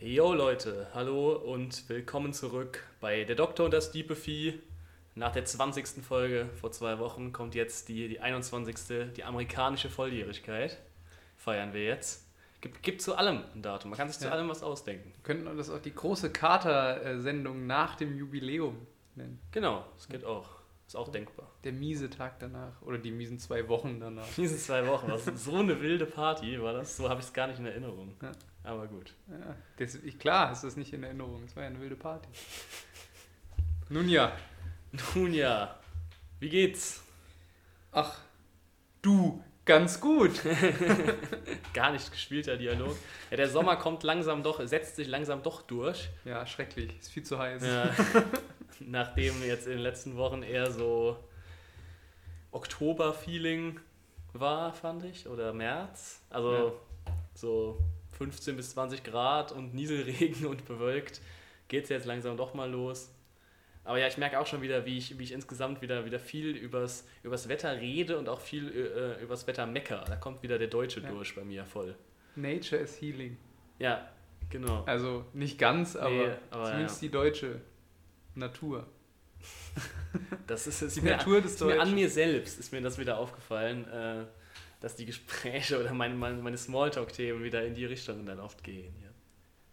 Yo Leute, hallo und willkommen zurück bei Der Doktor und das Diepe Vieh. Nach der 20. Folge vor zwei Wochen kommt jetzt die, die 21. die amerikanische Volljährigkeit. Feiern wir jetzt. Gibt, gibt zu allem ein Datum, man kann sich zu Ja. allem was ausdenken. Könnten wir das auch die große Kater-Sendung nach dem Jubiläum nennen. Genau, das geht auch. Ist auch denkbar. Der miese Tag danach. Oder die miesen zwei Wochen danach. Diese zwei Wochen, was so eine wilde Party war das, so habe ich es gar nicht in Erinnerung. Ja. Aber gut. Ja, das, ich, klar ist das nicht in Erinnerung. Es war ja eine wilde Party. Nun ja. Nun ja, wie geht's? Ach, du, ganz gut. Gar nicht gespielter Dialog. Ja, der Sommer kommt langsam doch, setzt sich langsam doch durch. Ja, schrecklich. Ist viel zu heiß. Ja, nachdem jetzt in den letzten Wochen eher so Oktober-Feeling war, fand ich, oder März. Also so 15 bis 20 Grad und Nieselregen und bewölkt geht es jetzt langsam doch mal los. Aber ja, ich merke auch schon wieder, wie ich, wie ich insgesamt wieder, wieder viel übers, übers Wetter rede und auch viel äh, übers Wetter mecker. Da kommt wieder der Deutsche Ja. durch bei mir voll. Nature is healing. Ja, genau. Also nicht ganz, aber, Nee, aber zumindest die deutsche Natur. Das ist, ist Die mir, Natur des ist mir an Deutschen. mir selbst ist mir das wieder aufgefallen, äh, dass die Gespräche oder meine, meine, meine Smalltalk-Themen wieder in die Richtung dann oft gehen. Ja.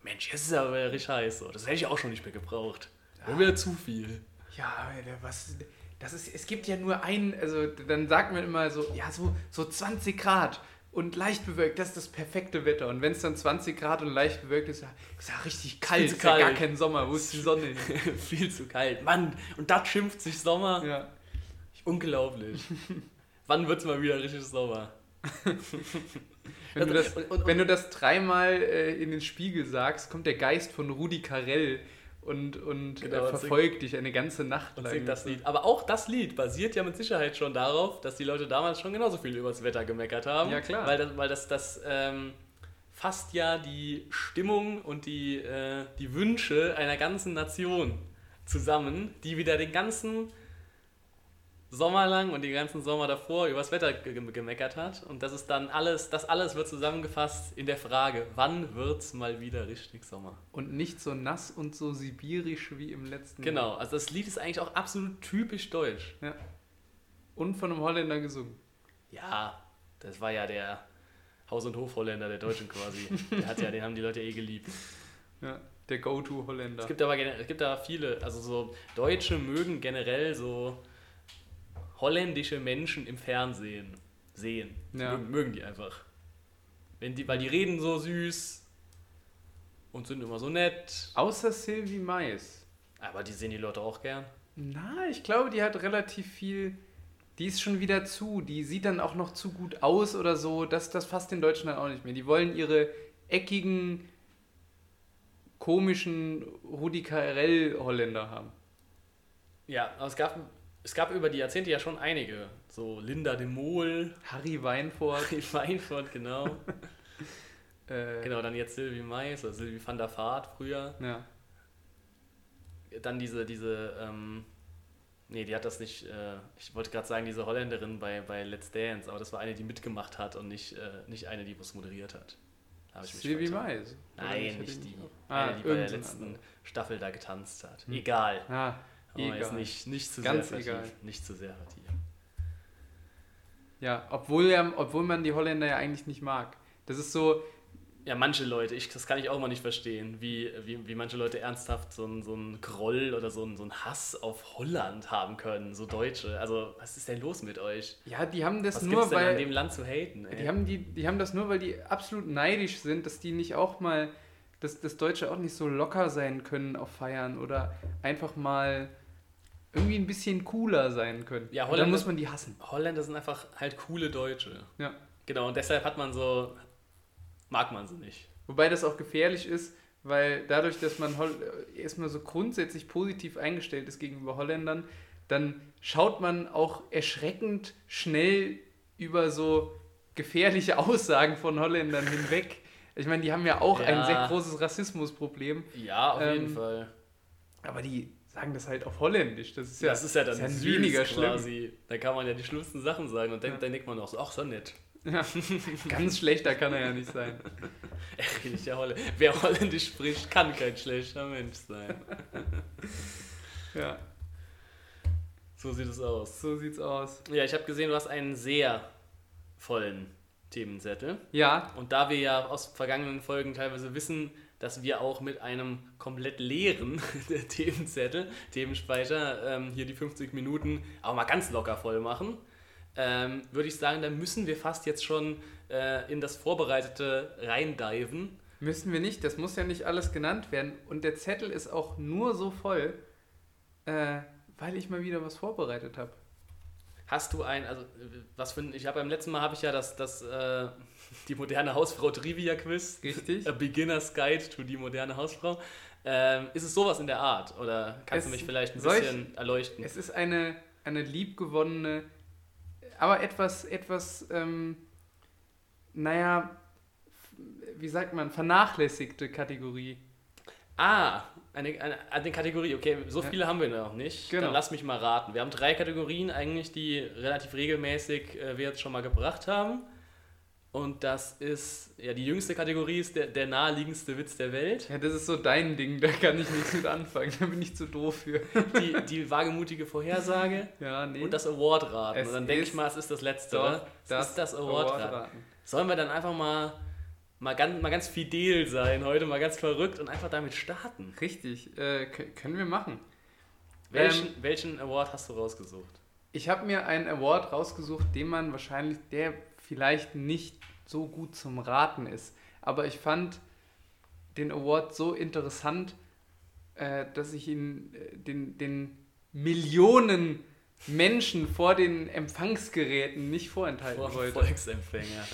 Mensch, jetzt ist es aber richtig heiß. So. Das hätte ich auch schon nicht mehr gebraucht. War wieder zu viel. Ja, was. Das ist, es gibt ja nur einen, also dann sagt man immer so, ja, so, so 20 Grad und leicht bewölkt, das ist das perfekte Wetter. Und wenn es dann 20 Grad und leicht bewölkt ist, ist ja richtig kalt, ist ja gar kein Sommer, wo ist die Sonne? hin? viel zu kalt. Mann, und das schimpft sich Sommer. ja. Unglaublich. Wann wird es mal wieder richtig Sommer? Wenn, du das, Und- und- wenn du das dreimal äh, in den Spiegel sagst, kommt der Geist von Rudi Carell und, und Genau, äh, und verfolgt dich eine ganze Nacht Und lang. singt das Lied. Aber auch das Lied basiert ja mit Sicherheit schon darauf, dass die Leute damals schon genauso viel über das Wetter gemeckert haben. Ja, klar. Weil das, weil das, das ähm, fasst ja die Stimmung und die, äh, die Wünsche einer ganzen Nation zusammen, die wieder den ganzen Sommer lang und den ganzen Sommer davor über das Wetter ge ge- gemeckert hat. Und das ist dann alles, das alles wird zusammengefasst in der Frage, wann wird's mal wieder richtig Sommer? Und nicht so nass und so sibirisch wie im letzten Genau, also das Lied ist eigentlich auch absolut typisch deutsch. Jahr. Ja. Und von einem Holländer gesungen. Ja, das war ja der Haus- und Hofholländer der Deutschen quasi. Der hat ja, den haben die Leute eh geliebt. Ja, der Go-To-Holländer. Es gibt aber es gibt da viele, also so Deutsche mögen generell so holländische Menschen im Fernsehen sehen. Ja. Mögen, die einfach. Wenn die, weil die reden so süß und sind immer so nett. Außer Sylvie Mais. Aber die sehen die Leute auch gern. Na, ich glaube, die hat relativ viel. Die ist schon wieder zu. Die sieht dann auch noch zu gut aus oder so. Das, das fasst den Deutschen dann auch nicht mehr. Die wollen ihre eckigen, komischen Rudi Carell-Holländer haben. Ja, aber es gab, es gab über die Jahrzehnte ja schon einige. So Linda de Mol, Harry Weinfurt. Harry Weinfurt, genau. Äh, Genau, dann jetzt Sylvie Mais oder Sylvie van der Vaart früher. Ja. Dann diese, diese, ähm, nee, die hat das nicht, äh, ich wollte gerade sagen, diese Holländerin bei, bei Let's Dance, aber das war eine, die mitgemacht hat und nicht, äh, nicht eine, die was moderiert hat. Sylvie. Mais. Nein, nicht ich die. Ah, eine, die bei der letzten andere. Staffel da getanzt hat. Hm. Egal. Ah, Aber egal. nicht, nicht zu Ganz sehr egal. vertieft. Nicht zu sehr vertieft. Ja, obwohl, ja, obwohl man die Holländer ja eigentlich nicht mag. Das ist so, Ja, manche Leute, ich, das kann ich auch mal nicht verstehen, wie, wie, wie manche Leute ernsthaft so einen so Groll oder so einen, so Hass auf Holland haben können, so Deutsche. Also, was ist denn los mit euch? ja, die haben das Was nur, denn an weil dem Land zu haten? Ey? Die haben, die, die haben das nur, weil die absolut neidisch sind, dass die nicht auch mal, dass das Deutsche auch nicht so locker sein können auf Feiern oder einfach mal irgendwie ein bisschen cooler sein können. Ja, Und dann Holländer- muss man die hassen. Holländer sind einfach halt coole Deutsche. Ja. Genau, und deshalb hat man so, mag man sie nicht. Wobei das auch gefährlich ist, weil dadurch, dass man Hol erstmal so grundsätzlich positiv eingestellt ist gegenüber Holländern, dann schaut man auch erschreckend schnell über so gefährliche Aussagen von Holländern hinweg. Ich meine, die haben ja auch ein Ja. sehr großes Rassismusproblem. Ja, auf jeden Ähm, Fall. Aber die sagen das halt auf Holländisch. Das ist ja, das ist ja dann ist süß weniger schlimm. quasi. Da kann man ja die schlimmsten Sachen sagen und dann, Ja. dann denkt man auch so, ach, so nett. Ja, ganz schlechter kann er ja nicht sein. Er redet ja Holländisch. Wer Holländisch spricht, kann kein schlechter Mensch sein. Ja, So sieht es aus. so sieht's aus. Ja, ich habe gesehen, du hast einen sehr vollen Themenzettel. Ja, Und da wir ja aus vergangenen Folgen teilweise wissen, dass wir auch mit einem komplett leeren Themenzettel, Themenspeicher, ähm, hier die 50 Minuten auch mal ganz locker voll machen, ähm, würde ich sagen, dann müssen wir fast jetzt schon äh, in das Vorbereitete reindiven. müssen wir nicht. Das muss ja nicht alles genannt werden. Und der Zettel ist auch nur so voll, äh, weil ich mal wieder was vorbereitet habe. Hast du ein, also äh, was für ein, ich habe beim letzten Mal habe ich ja das, das äh, die moderne Hausfrau Trivia Quiz, Richtig? A Beginner's Guide to die moderne Hausfrau. Ähm, ist es sowas in der Art oder kannst Es- du mich vielleicht ein soll ich- bisschen erleuchten? Es ist eine, eine liebgewonnene, aber etwas, etwas, ähm, naja, wie sagt man, vernachlässigte Kategorie. Ah, eine, eine, eine Kategorie, okay, so Ja. viele haben wir noch nicht. Genau. Dann lass mich mal raten. Wir haben drei Kategorien eigentlich, die relativ regelmäßig äh, wir jetzt schon mal gebracht haben. Und das ist, ja, die jüngste Kategorie ist der, der naheliegendste Witz der Welt. Ja, das ist so dein Ding, da kann ich nichts mit anfangen, da bin ich zu doof für. Die, die wagemutige Vorhersage Ja, nee. und das Award-Raten. Es Und dann denke ich mal, es ist das letzte, Doch, oder? Es ist das Award-Raten. Award-Raten. Sollen wir dann einfach mal, mal, ganz, mal ganz fidel sein heute, mal ganz verrückt und einfach damit starten? Richtig, äh, können wir machen. Welchen, Ähm, welchen Award hast du rausgesucht? Ich habe mir einen Award rausgesucht, den man wahrscheinlich, der vielleicht nicht so gut zum Raten ist. Aber ich fand den Award so interessant, äh, dass ich ihn äh, den, den Millionen Menschen vor den Empfangsgeräten nicht vorenthalten Vor wollte. Volksempfänger.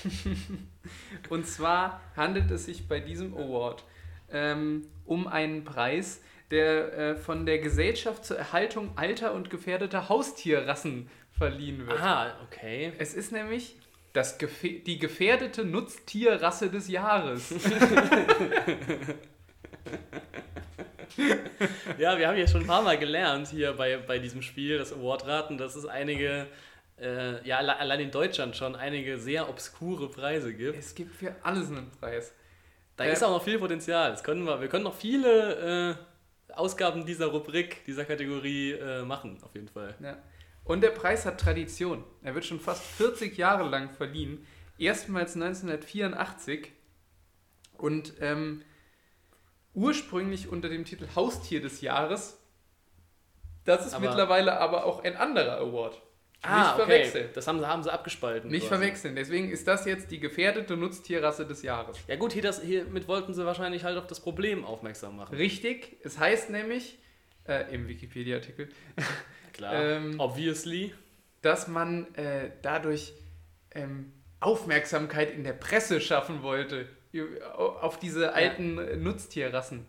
Und zwar handelt es sich bei diesem Award ähm, um einen Preis, der äh, von der Gesellschaft zur Erhaltung alter und gefährdeter Haustierrassen verliehen wird. Ah, okay. Es ist nämlich das Gefä die gefährdete Nutztierrasse des Jahres. Ja, wir haben ja schon ein paar Mal gelernt hier bei, bei diesem Spiel, das Awardraten, dass es einige, äh, ja, alle- allein in Deutschland schon einige sehr obskure Preise gibt. es gibt für alles einen Preis. Da Äh, ist auch noch viel Potenzial. Das können wir, wir können noch viele äh, Ausgaben dieser Rubrik, dieser Kategorie äh, machen, auf jeden Fall. Ja. Und der Preis hat Tradition. Er wird schon fast 40 Jahre lang verliehen. Erstmals 1984 und ähm, ursprünglich unter dem Titel Haustier des Jahres. Das ist Aber- mittlerweile aber auch ein anderer Award. Ah, Nicht okay. verwechseln. Das haben sie, haben sie abgespalten. Nicht verwechseln. Deswegen ist das jetzt die gefährdete Nutztierrasse des Jahres. Ja gut, hier das, hiermit wollten sie wahrscheinlich halt auf das Problem aufmerksam machen. Richtig. Es heißt nämlich äh, im Wikipedia-Artikel, Klar. Ähm, Obviously. dass man äh, dadurch ähm, Aufmerksamkeit in der Presse schaffen wollte, auf diese alten äh, Nutztierrassen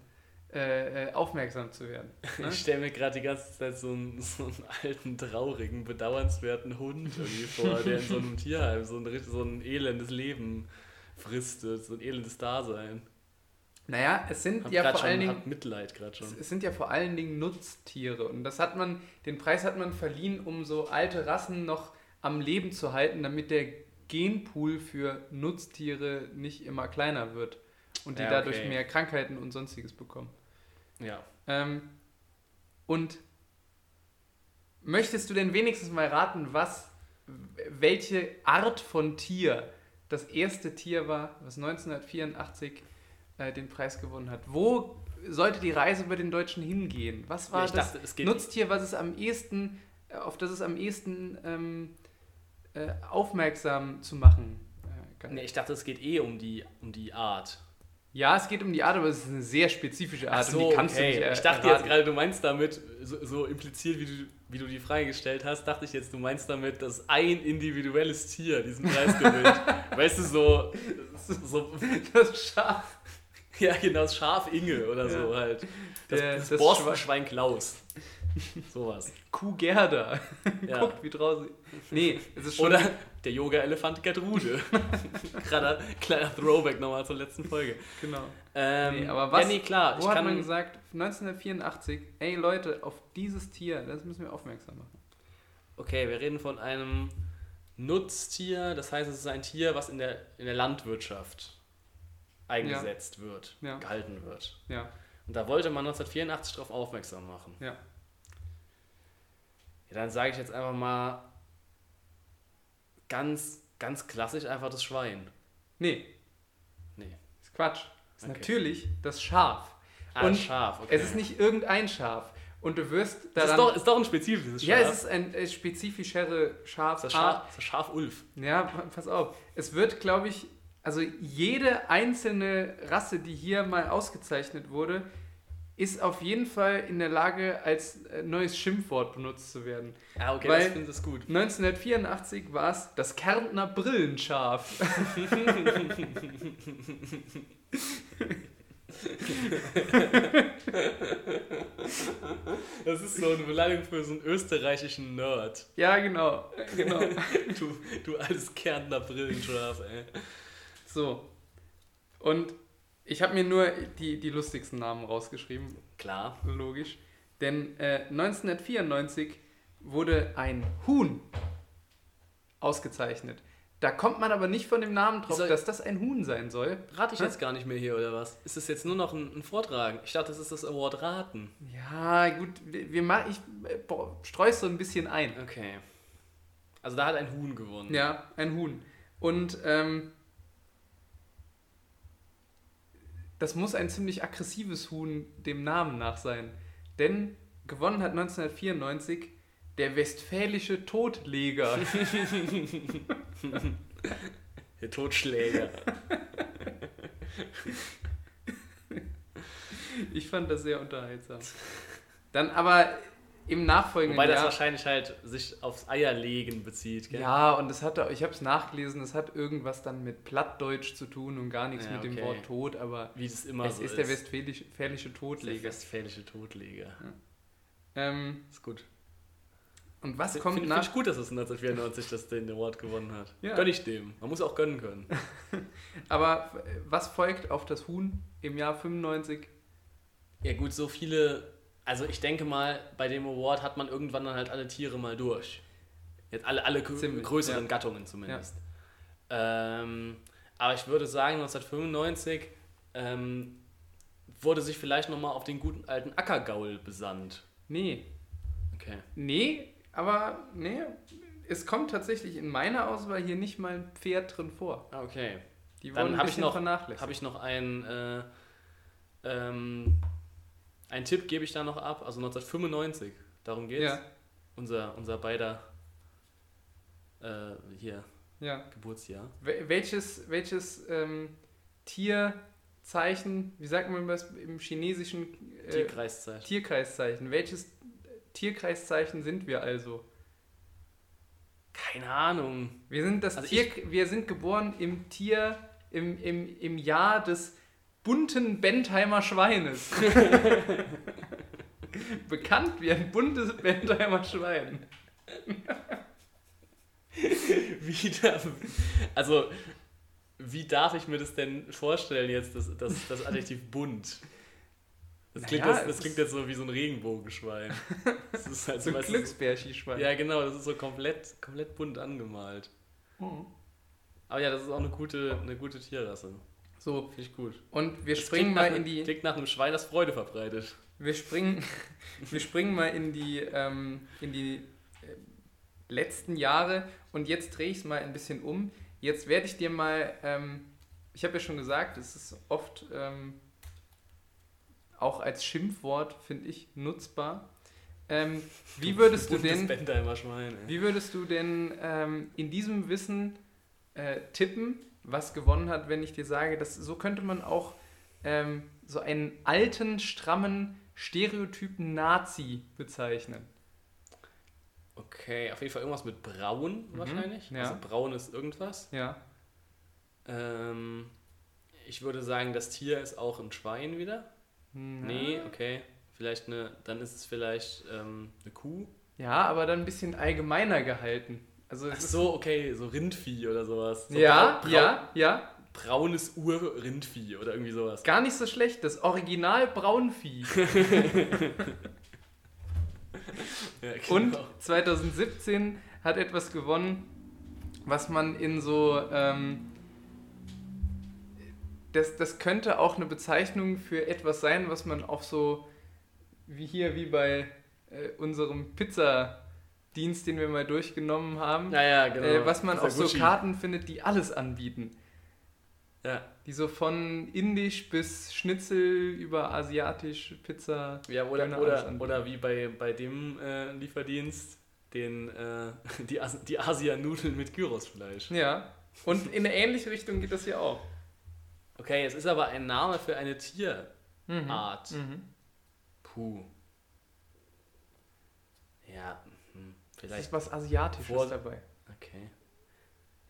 äh, äh, aufmerksam zu werden. Ne? Ich stelle mir gerade die ganze Zeit so einen, so einen alten, traurigen, bedauernswerten Hund irgendwie vor, der in so einem Tierheim so ein, so ein elendes Leben fristet, so ein elendes Dasein. Naja, es sind Hab ja vor allen schon, Dingen hab Mitleid gerade schon. es sind ja vor allen Dingen Nutztiere und das hat man, den Preis hat man verliehen, um so alte Rassen noch am Leben zu halten, damit der Genpool für Nutztiere nicht immer kleiner wird und die Ja, dadurch okay. mehr Krankheiten und sonstiges bekommen. Ja. Ähm, und möchtest du denn wenigstens mal raten, was, welche Art von Tier das erste Tier war, was 1984 äh, den Preis gewonnen hat? Wo sollte die Reise bei den Deutschen hingehen? Was war Ja, das dachte, Nutztier, was es am ehesten, äh, auf das es am ehesten ähm, äh, aufmerksam zu machen äh, kann? Nee, ich dachte, es geht eh um die, um die Art. Ja, es geht um die Art, aber es ist eine sehr spezifische Art Ach so, und die kannst okay. du nicht er- Ich dachte erraten. jetzt gerade, du meinst damit, so, so impliziert, wie du, wie du die Frage gestellt hast, dachte ich jetzt, du meinst damit, dass ein individuelles Tier diesen Preis gewinnt. weißt du, so, so das Schaf. Ja, genau, das Schaf Inge oder so Ja. halt. Das, Der- das, das Borstenschwein Klaus. Sowas. Kuh Gerda. Ja. Guckt, wie draußen. Nee, es ist schon. Oder der Yoga-Elefant Gertrude. Gerade kleiner Throwback nochmal zur letzten Folge. Genau. Ähm, Nee, aber was- Ja, nee, klar. Wo Ich hat kann, man gesagt, 1984, ey Leute, auf dieses Tier, das müssen wir aufmerksam machen. okay, wir reden von einem Nutztier, das heißt, es ist ein Tier, was in der, in der Landwirtschaft eingesetzt wird, Ja. gehalten wird. Ja, Und da wollte man 1984 darauf aufmerksam machen. ja. Ja, dann sage ich jetzt einfach mal ganz, ganz klassisch einfach das Schwein. Nee, Nee. ist Quatsch. Ist Okay. natürlich das Schaf. Ah, Und Schaf, okay. Es ist nicht irgendein Schaf. Und du wirst das daran... ist doch, ist doch ein spezifisches Schaf. ja, es ist ein äh, spezifischere Schaf. das Schaf, das Schaf Ulf. Ja, pa- pass auf. Es wird, glaube ich, also jede einzelne Rasse, die hier mal ausgezeichnet wurde, ist auf jeden Fall in der Lage, als äh, neues Schimpfwort benutzt zu werden. Ah, okay, Weil- das finde ich gut. 1984 war es das Kärntner Brillenschaf. Das ist so eine Beleidigung für so einen österreichischen Nerd. ja, genau. genau. Du, du altes Kärntner Brillenschaf, ey. So. Und ich habe mir nur die, die lustigsten Namen rausgeschrieben, Klar. logisch. Denn äh, 1994 wurde ein Huhn ausgezeichnet. Da kommt man aber nicht von dem Namen drauf, Soll- dass das ein Huhn sein soll. Rate ich Hä? jetzt gar nicht mehr hier, oder was? Ist das jetzt nur noch ein, ein Vortragen? Ich dachte, das ist das Award Raten. Ja, gut, wir, wir ma- ich äh, boah, streue so ein bisschen ein. Okay. Also da hat ein Huhn gewonnen. Ja, ein Huhn. Und ähm, das muss ein ziemlich aggressives Huhn dem Namen nach sein. Denn gewonnen hat 1994 der westfälische Todleger. Der Totschläger. Ich fand das sehr unterhaltsam. Dann aber im nachfolgenden Wobei das Jahr. wahrscheinlich halt sich aufs Eierlegen bezieht, gell? Ja, und es hatte, ich habe es nachgelesen, es hat irgendwas dann mit Plattdeutsch zu tun und gar nichts Ja, mit dem okay. Wort Tod, aber Wie das immer es so ist der westfälische westfälische Der Todleger. westfälische Totleger. Ähm, Ist gut. und was kommt find, nach? Find ich gut, dass es 1994 das den Award gewonnen hat. Ja. Gönn ich dem. Man muss auch gönnen können. Aber was folgt auf das Huhn im Jahr 95? Ja gut, so viele... Also ich denke mal, bei dem Award hat man irgendwann dann halt alle Tiere mal durch. Jetzt alle, alle Ziemlich, größeren ja. Gattungen zumindest. Ähm, aber ich würde sagen, 1995 ähm, wurde sich vielleicht nochmal auf den guten alten Ackergaul besandt. Nee. Okay. Nee, aber nee. Es kommt tatsächlich in meiner Auswahl hier nicht mal ein Pferd drin vor. Ah, Okay. Die Dann wurden ein hab ich noch-. Habe ich noch einen, äh, ähm, einen Tipp gebe ich da noch ab, also 1995, darum geht's. ja, Unser, unser beider äh, hier ja. Geburtsjahr. Wel- Welches, welches ähm, Tierzeichen, wie sagt man das im chinesischen äh, Tierkreiszeit. Tierkreiszeichen? Welches Tierkreiszeichen sind wir also? Keine Ahnung. Wir sind das Also Tier, wir sind geboren im Tier, im, im, im Jahr des bunten Bentheimer Schweines. Bekannt wie ein buntes Bentheimer Schwein. Wie da, also, wie darf ich mir das denn vorstellen jetzt, das, das, das Adjektiv bunt? Das klingt, Naja, das es klingt jetzt so wie so ein Regenbogenschwein. Das ist halt So ein Glücksbärchi-Schwein. Ja, genau, das ist so komplett, komplett bunt angemalt. Mhm. Aber ja, das ist auch eine gute, eine gute Tierrasse. So, Finde ich gut. und wir Das springen nach mal in die. Klingt nach einem Schwein, das Freude verbreitet. Wir springen, wir springen mal in die, ähm, in die äh, letzten Jahre und jetzt drehe ich es mal ein bisschen um. Jetzt werde ich dir mal, ähm, ich habe ja schon gesagt, es ist oft ähm, auch als Schimpfwort, finde ich, nutzbar. Ähm, wie würdest du denn, wie würdest du denn ähm, in diesem Wissen äh, tippen, was gewonnen hat, wenn ich dir sage, dass so könnte man auch ähm, so einen alten, strammen, stereotypen Nazi bezeichnen? Okay, auf jeden Fall irgendwas mit braun wahrscheinlich. Mhm, ja. Also braun ist irgendwas. Ja. Ähm, ich würde sagen, das Tier ist auch ein Schwein wieder. Nee, okay. Vielleicht eine, dann ist es vielleicht ähm, eine Kuh. Ja, aber dann ein bisschen allgemeiner gehalten. Also Ach so, okay, so Rindvieh oder sowas. So ja, ja, ja. Braunes Ur-Rindvieh oder irgendwie sowas. Gar nicht so schlecht. Das Original Braunvieh. Ja, Und genau. 2017 hat etwas gewonnen, was man in so. Ähm, das, das könnte auch eine Bezeichnung für etwas sein, was man auf so. Wie hier, wie bei äh, unserem Pizzadienst, den wir mal durchgenommen haben. Ja, ja, genau. Äh, was man auf so. Karten findet, die alles anbieten. Ja. Die so von indisch bis Schnitzel über asiatisch, Pizza. Ja, oder, Döner, oder, oder wie bei, bei dem äh, Lieferdienst, den, äh, die, As die Asianudeln mit Gyrosfleisch. Ja. Und in eine ähnliche Richtung geht das hier auch. Okay, es ist aber ein Name für eine Tierart. Mhm. Puh. Ja, hm, Es vielleicht. ist was Asiatisches Vor- dabei. Okay.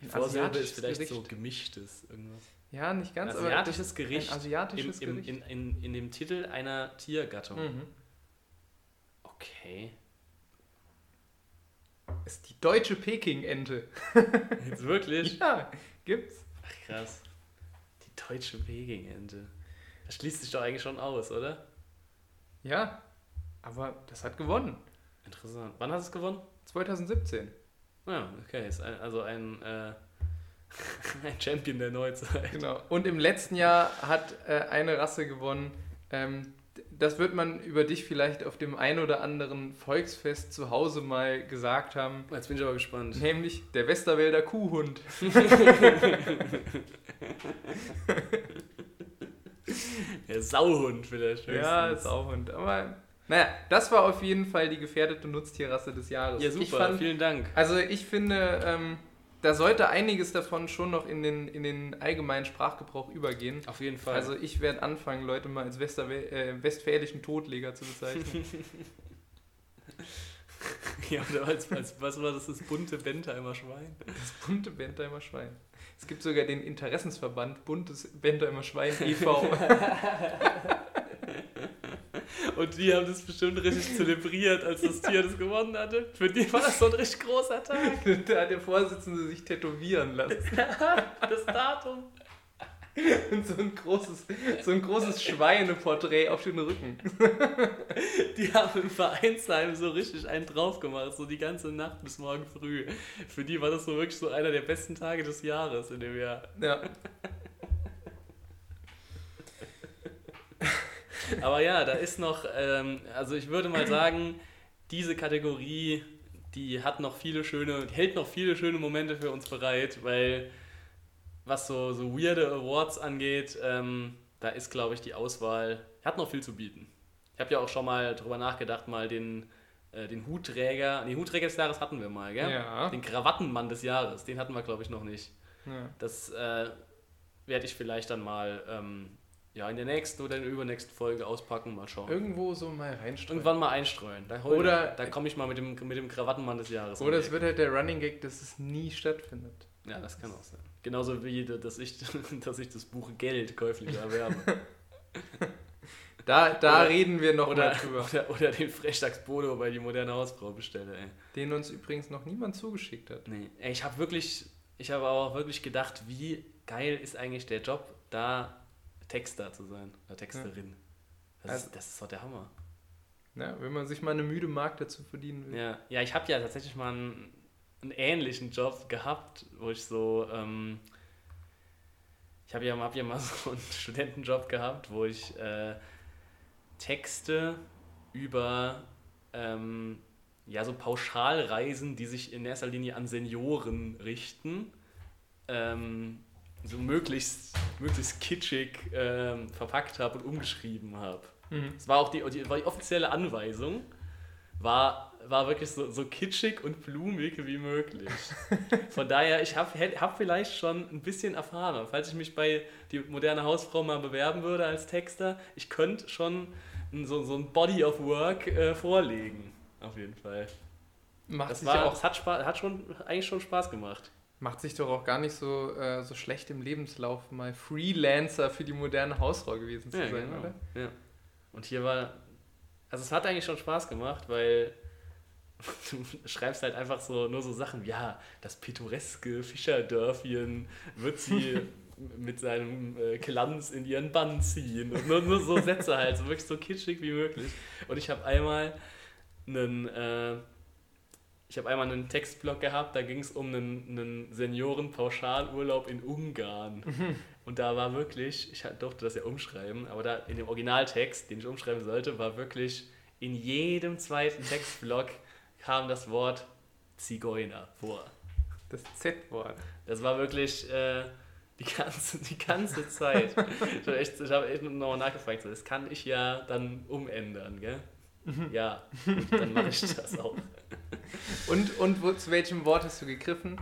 Die Ein Vorsilbe ist vielleicht so Gericht. gemischtes irgendwas. Ja, nicht ganz, aber asiatisches das- Gericht Ein asiatisches Im, im, Gericht. in, in, in dem Titel einer Tiergattung. mhm. Okay. Ist die deutsche Peking-Ente. Jetzt wirklich? Ja, gibt's. Ach krass. Die deutsche Peking-Ente. Das schließt sich doch eigentlich schon aus, oder? Ja, aber das hat gewonnen. Interessant. Wann hast du es gewonnen? 2017. Ja, okay. Ist ein, also ein, äh, ein Champion der Neuzeit. Genau. Und im letzten Jahr hat äh, eine Rasse gewonnen. Ähm, das wird man über dich vielleicht auf dem ein oder anderen Volksfest zu Hause mal gesagt haben. Jetzt bin ich aber gespannt. Nämlich der Westerwälder Kuhhund. Der Sauhund vielleicht. Ja, höchstens. ist auch Hund. Aber naja, das war auf jeden Fall die gefährdete Nutztierrasse des Jahres. Ja, super. fand, Vielen Dank. also ich finde, ähm, da sollte einiges davon schon noch in den, in den allgemeinen Sprachgebrauch übergehen. Auf jeden Fall. Also ich werde anfangen, Leute mal als Westerwä äh, westfälischen Totleger zu bezeichnen. ja, oder als, als, was war das? Das bunte Bentheimer Schwein. Das bunte Bentheimer Schwein. Es gibt sogar den Interessensverband Buntes Bentheimer Schwein e.V. Und die haben das bestimmt richtig zelebriert, als das Tier das gewonnen hatte. Für die war das so ein richtig großer Tag. da hat der Vorsitzende sich tätowieren lassen. Das Datum. Und so ein großes, so ein großes Schweineporträt auf den Rücken. Die haben im Vereinsheim so richtig einen drauf gemacht, so die ganze Nacht bis morgen früh. Für die war das so wirklich so einer der besten Tage des Jahres in dem Jahr. Ja. Aber ja, da ist noch, ähm, also ich würde mal sagen, diese Kategorie, die hat noch viele schöne, hält noch viele schöne Momente für uns bereit, weil was so, so weirde Awards angeht, ähm, da ist, glaube ich, die Auswahl, hat noch viel zu bieten. Ich habe ja auch schon mal drüber nachgedacht, mal den, äh, den Hutträger, den Hutträger des Jahres hatten wir mal, gell? Ja. Den Krawattenmann des Jahres, den hatten wir, glaube ich, noch nicht. ja. Das äh, werde ich vielleicht dann mal ähm, ja, in der nächsten oder in der übernächsten Folge auspacken, mal schauen. Irgendwo so mal reinstreuen. Irgendwann mal einstreuen. Da, Oder- da komme ich mal mit dem, mit dem Krawattenmann des Jahres. Oder es wird halt der Running Gag, dass es nie stattfindet. Ja, das kann auch sein. Genauso wie, dass ich, dass ich das Buch Geld käuflich erwerbe. Da, da Oder- reden wir noch oder, mal drüber. oder, oder den Frechdachsbodo bei die moderne Hausfrau bestelle. Ey. Den uns übrigens noch niemand zugeschickt hat. Nee. Ey, ich habe wirklich, ich habe auch wirklich gedacht, wie geil ist eigentlich der Job, da Texter zu sein. Oder Texterin. Das, Also- ist, das ist doch der Hammer. Ja, wenn man sich mal eine müde Mark dazu verdienen will. Ja, ja ich habe ja tatsächlich mal einen, einen ähnlichen Job gehabt, wo ich so, ähm, ich habe ja, hab ja mal so einen Studentenjob gehabt, wo ich äh, Texte über ähm, ja, so Pauschalreisen, die sich in erster Linie an Senioren richten, ähm, so möglichst, möglichst kitschig ähm, verpackt habe und umgeschrieben habe. Mhm. Es war auch die, die, war die offizielle Anweisung, war, war wirklich so, so kitschig und blumig wie möglich. Von daher, ich habe hab vielleicht schon ein bisschen Erfahrung. Falls ich mich bei die moderne Hausfrau mal bewerben würde als Texter, ich könnte schon so, so ein Body of Work äh, vorlegen. Auf jeden Fall. Macht, Das, war, auch, das hat, Spaß, hat schon, eigentlich schon Spaß gemacht. Macht sich doch auch gar nicht so, äh, so schlecht im Lebenslauf, mal Freelancer für die moderne Hausfrau gewesen zu Ja, sein, genau. oder? Ja. Und hier war, also es hat eigentlich schon Spaß gemacht, weil du schreibst halt einfach so nur so Sachen, wie, ja, das pittoreske Fischerdörfchen wird sie mit seinem äh, Glanz in ihren Bann ziehen. Und nur, nur so Sätze halt, so wirklich so kitschig wie möglich. Und ich habe einmal einen, äh, ich habe einmal einen Textblock gehabt, da ging es um einen, einen Seniorenpauschalurlaub in Ungarn. Und da war wirklich, ich durfte das ja umschreiben, aber da in dem Originaltext, den ich umschreiben sollte, war wirklich in jedem zweiten Textblock kam das Wort Zigeuner vor. Das Z-Wort. Das war wirklich äh, die, ganze, die ganze Zeit. ich habe echt, hab echt nochmal nachgefragt, so, das kann ich ja dann umändern, gell? Ja, gut, dann mache ich das auch. Und, und wo, zu welchem Wort hast du gegriffen?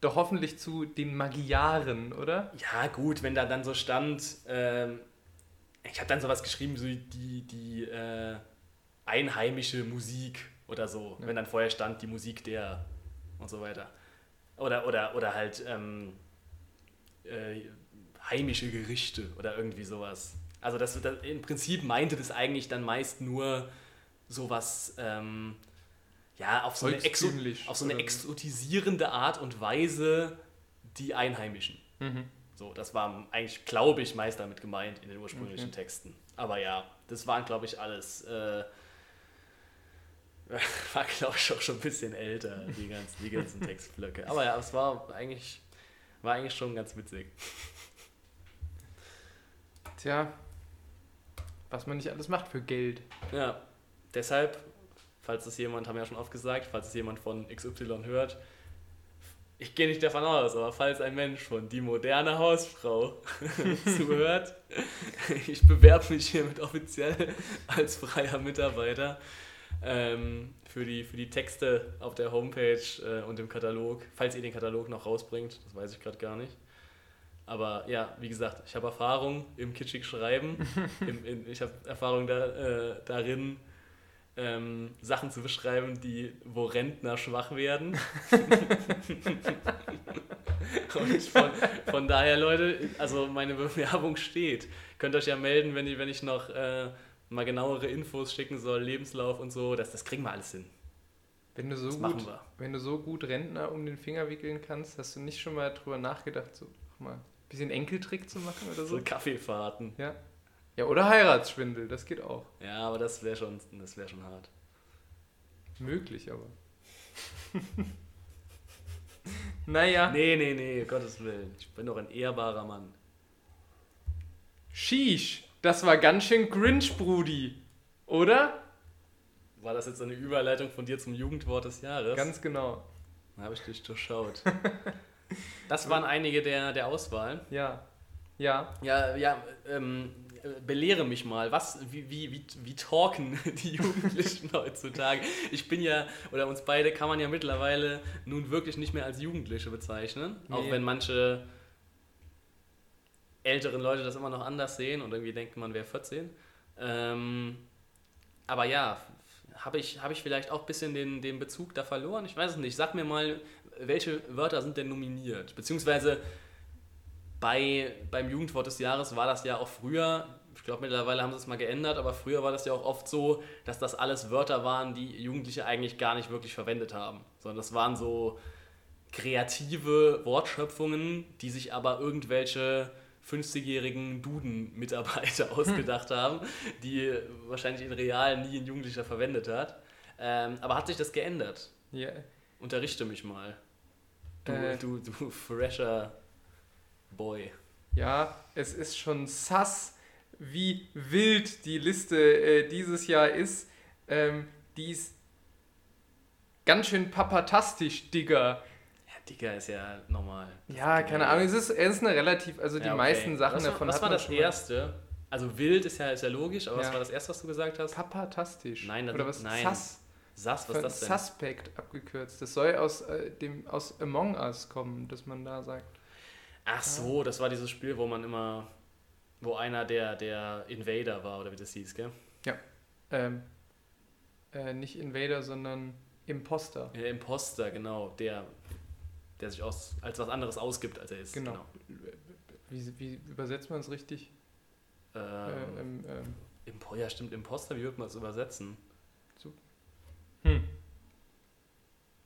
Doch hoffentlich zu den Magyaren, oder? Ja, gut, wenn da dann so stand, ähm, ich habe dann sowas geschrieben, so die, die äh, einheimische Musik oder so, ja. wenn dann vorher stand, die Musik der und so weiter. Oder, oder, oder halt ähm, äh, heimische Gerichte oder irgendwie sowas. Also das, das, im Prinzip meinte das eigentlich dann meist nur sowas, ähm, ja, auf so, eine Exo auf so eine exotisierende Art und Weise die Einheimischen. Mhm. So, das war eigentlich, glaube ich, meist damit gemeint in den ursprünglichen okay. Texten. Aber ja, das waren, glaube ich, alles, äh, war, glaube ich, auch schon ein bisschen älter, die ganzen, die ganzen Textblöcke. Aber ja, es war eigentlich, war eigentlich schon ganz witzig. Tja, was man nicht alles macht für Geld. Ja, deshalb falls es jemand, haben wir ja schon oft gesagt, falls es jemand von XY hört, ich gehe nicht davon aus, aber falls ein Mensch von die moderne Hausfrau zuhört, ich bewerbe mich hiermit offiziell als freier Mitarbeiter ähm, für, die, für die Texte auf der Homepage äh, und im Katalog, falls ihr den Katalog noch rausbringt, das weiß ich gerade gar nicht. Aber ja, wie gesagt, ich habe Erfahrung im kitschig Schreiben, im, in, ich habe Erfahrung da, äh, darin, ähm, Sachen zu beschreiben, die, wo Rentner schwach werden. Und von, von, daher, Leute, also meine Bewerbung steht. Könnt euch ja melden, wenn ich, wenn ich noch äh, mal genauere Infos schicken soll, Lebenslauf und so. Das, das kriegen wir alles hin. Wenn du, so das gut, wenn du so gut Rentner um den Finger wickeln kannst, hast du nicht schon mal drüber nachgedacht, so mal ein bisschen Enkeltrick zu machen oder so? So Kaffeefahrten. Ja. Ja, oder Heiratsschwindel, das geht auch. Ja, aber das wäre schon, wär schon hart. Möglich, aber. naja. Nee, nee, nee, Gottes Willen. Ich bin doch ein ehrbarer Mann. Sheesh, das war ganz schön cringe, Brudi. Oder? War das jetzt eine Überleitung von dir zum Jugendwort des Jahres? Ganz genau. Da habe ich dich durchschaut. das waren einige der, der Auswahl. Ja. Ja. Ja, ja, ähm, belehre mich mal, was, wie, wie, wie, wie talken die Jugendlichen heutzutage? Ich bin ja, oder uns beide kann man ja mittlerweile nun wirklich nicht mehr als Jugendliche bezeichnen, nee. auch wenn manche älteren Leute das immer noch anders sehen und irgendwie denken, man wäre 14. Ähm, aber ja, habe ich, hab ich vielleicht auch ein bisschen den, den Bezug da verloren? Ich weiß es nicht. Sag mir mal, welche Wörter sind denn nominiert? Beziehungsweise bei, beim Jugendwort des Jahres war das ja auch früher, ich glaube mittlerweile haben sie es mal geändert, aber früher war das ja auch oft so, dass das alles Wörter waren, die Jugendliche eigentlich gar nicht wirklich verwendet haben, sondern das waren so kreative Wortschöpfungen, die sich aber irgendwelche 50-jährigen Duden-Mitarbeiter ausgedacht haben, die wahrscheinlich in real nie ein Jugendlicher verwendet hat. Ähm, aber hat sich das geändert? Ja. Yeah. Unterrichte mich mal. Du, äh. du, du fresher Boy. Ja, es ist schon sass, wie wild die Liste äh, dieses Jahr ist. Ähm, die ist ganz schön papatastisch, Digger. Ja, Digger ist ja normal. Ja, keine Ahnung. Es ist, es ist eine relativ, also die ja, okay. meisten Sachen was, davon Was war das erste? Also wild ist ja, ist ja logisch, aber ja. was war das erste, was du gesagt hast? Papatastisch. Nein, das Oder was? Nein. Sass. Sass, was ist das denn? Suspect abgekürzt. Das soll aus, äh, dem, aus Among Us kommen, dass man da sagt. Ach so, das war dieses Spiel, wo man immer, wo einer der, der Invader war, oder wie das hieß, gell? Ja. Ähm, äh, nicht Invader, sondern Imposter. Ja, Imposter, genau. Der, der sich aus, als was anderes ausgibt, als er ist. Genau. genau. Wie, wie übersetzt man es richtig? Ähm, äh, ähm, ähm. Impo ja, stimmt, Imposter, wie würde man es übersetzen? So. Hm.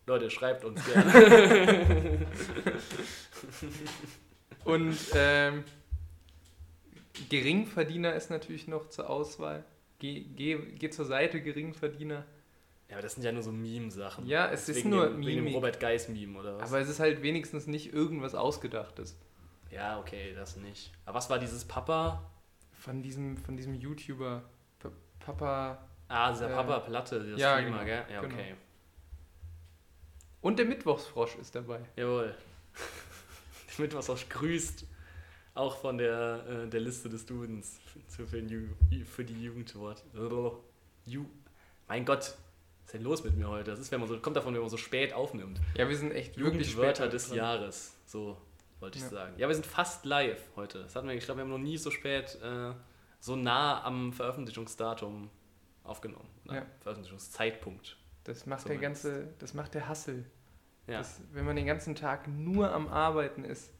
Leute, schreibt uns gerne. Und ähm, Geringverdiener ist natürlich noch zur Auswahl. Geh, geh, geh zur Seite, Geringverdiener. Ja, aber das sind ja nur so Meme-Sachen. Ja, es ist wegen nur dem, wegen dem. Robert Geis-Meme oder was? Aber es ist halt wenigstens nicht irgendwas Ausgedachtes. ja, okay, das nicht. Aber was war dieses Papa? Von diesem, von diesem YouTuber. P Papa. Ah, dieser Äh, Papa Platte, der ja, Streamer, genau, gell? Ja, genau. okay. Und der Mittwochsfrosch ist dabei. Jawohl. Damit was auch grüßt. Auch von der, äh, der Liste des Dudens für, für, für die Jugendwort. Ju mein Gott, was ist denn los mit mir heute? Das ist, wenn man so, kommt davon, wenn man so spät aufnimmt. Ja, wir sind echt Jugendwörter des dran. Jahres. So wollte ich Ja. sagen. Ja, wir sind fast live heute. Das hatten wir, ich glaube, wir haben noch nie so spät, äh, so nah am Veröffentlichungsdatum aufgenommen. Ja. Veröffentlichungszeitpunkt. Das macht der Zumindest. ganze, das macht der Hassel. Ja. Das, wenn man den ganzen Tag nur am Arbeiten ist.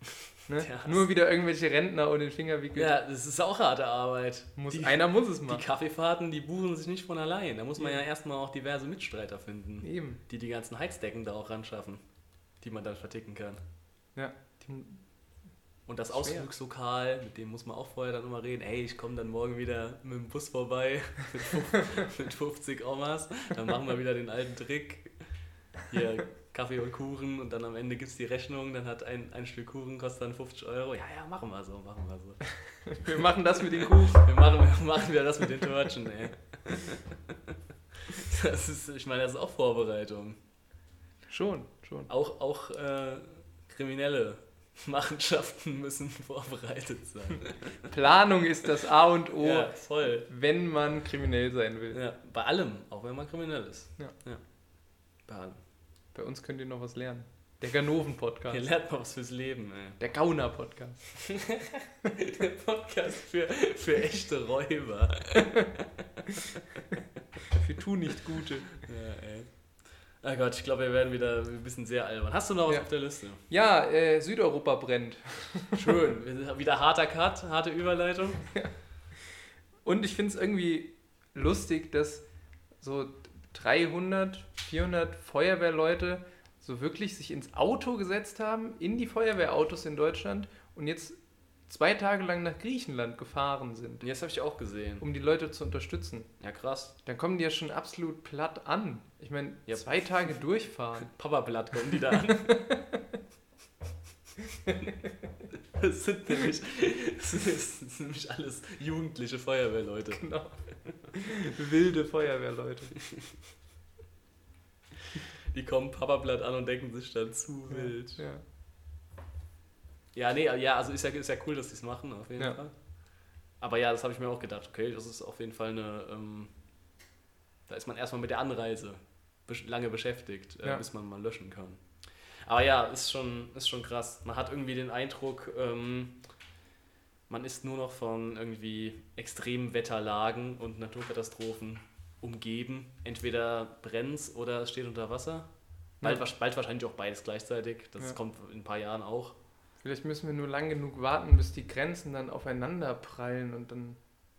Ne? Hass. Nur wieder irgendwelche Rentner und den Finger wickelt. ja, das ist auch harte Arbeit. Muss, die, einer muss es die machen. Kaffeefahrten, die buchen sich nicht von allein. Da muss man Ja. ja erstmal auch diverse Mitstreiter finden, Eben. die die ganzen Heizdecken da auch ranschaffen, die man dann verticken kann. Ja. Die, Und das Schwer. Ausflugslokal, mit dem muss man auch vorher dann immer reden, ey, ich komme dann morgen wieder mit dem Bus vorbei mit 50 Omas, dann machen wir wieder den alten Trick. Hier Kaffee und Kuchen und dann am Ende gibt es die Rechnung, dann hat ein, ein Stück Kuchen kostet dann 50 Euro. Ja, ja, machen wir so, machen wir so. wir machen das mit den Kuchen. Wir machen, machen wir das mit den Törtchen, ey. Das ist, ich meine, das ist auch Vorbereitung. Schon, schon. Auch, auch äh, kriminelle Machenschaften müssen vorbereitet sein. Planung ist das A und O, Ja, voll. wenn man kriminell sein will. Ja, bei allem, auch wenn man kriminell ist. Ja. Bei allem. Bei uns könnt ihr noch was lernen. Der Ganoven-Podcast. Hier lernt man was fürs Leben, ey. Der Gauner-Podcast. Der Podcast für, für echte Räuber. Für tu nicht Gute. Ja, ey. Oh Gott, ich glaube, wir werden wieder ein bisschen sehr albern. Hast du noch was Ja. auf der Liste? Ja, äh, Südeuropa brennt. Schön. Wieder harter Cut, harte Überleitung. Und ich finde es irgendwie lustig, dass so 300, 400 Feuerwehrleute so wirklich sich ins Auto gesetzt haben, in die Feuerwehrautos in Deutschland und jetzt zwei Tage lang nach Griechenland gefahren sind, Das habe ich auch gesehen. um die Leute zu unterstützen. Ja, krass. Dann kommen die ja schon absolut platt an. Ich meine, Ja. zwei Tage durchfahren. Papablatt kommen die da an. Das sind nämlich, das sind, das sind nämlich alles jugendliche Feuerwehrleute. Genau. Wilde Feuerwehrleute. Die kommen Papablatt an und denken sich dann zu wild. Ja. Ja, nee, ja, also ist ja, ist ja cool, dass die es machen, auf jeden Ja. Fall. Aber ja, das habe ich mir auch gedacht, okay, das ist auf jeden Fall eine, ähm, da ist man erstmal mit der Anreise lange beschäftigt, äh, Ja. bis man mal löschen kann. Aber ja, ist schon, ist schon krass. Man hat irgendwie den Eindruck, ähm, man ist nur noch von irgendwie extremen Wetterlagen und Naturkatastrophen umgeben. Entweder brennt oder es steht unter Wasser. Bald, Ja. bald wahrscheinlich auch beides gleichzeitig. Das Ja. kommt in ein paar Jahren auch. Vielleicht müssen wir nur lang genug warten, bis die Grenzen dann aufeinander prallen und dann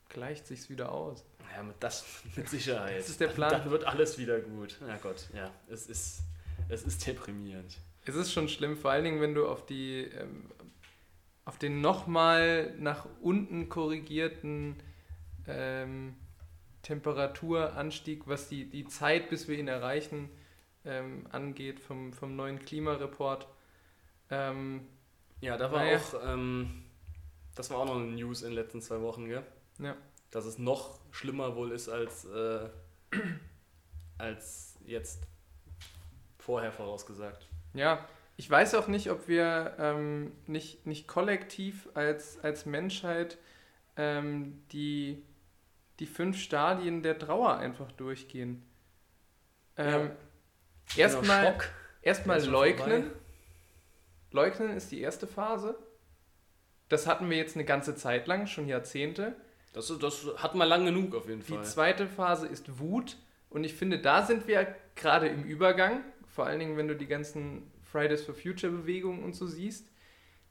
gleicht sich's wieder aus. Ja, mit das mit Sicherheit. Das ist der Plan. Dann wird alles wieder gut. Ja Gott, ja. Es ist, es ist deprimierend. Es ist schon schlimm, vor allen Dingen, wenn du auf die ähm, auf den nochmal nach unten korrigierten ähm, Temperaturanstieg, was die, die Zeit, bis wir ihn erreichen, ähm, angeht, vom, vom neuen Klimareport. Ähm, Ja, da war Naja. auch, ähm, das war auch noch eine News in den letzten zwei Wochen, gell? Ja. Dass es noch schlimmer wohl ist als, äh, als jetzt vorher vorausgesagt. Ja, ich weiß auch nicht, ob wir ähm, nicht, nicht kollektiv als, als Menschheit ähm, die, die fünf Stadien der Trauer einfach durchgehen. Ähm, Erstmal Genau, erstmal schon leugnen. vorbei. Leugnen ist die erste Phase. Das hatten wir jetzt eine ganze Zeit lang, schon Jahrzehnte. Das, das hat man lang genug auf jeden Die Fall. zweite Phase ist Wut. Und ich finde, da sind wir gerade im Übergang. Vor allen Dingen, wenn du die ganzen Fridays for Future Bewegungen und so siehst.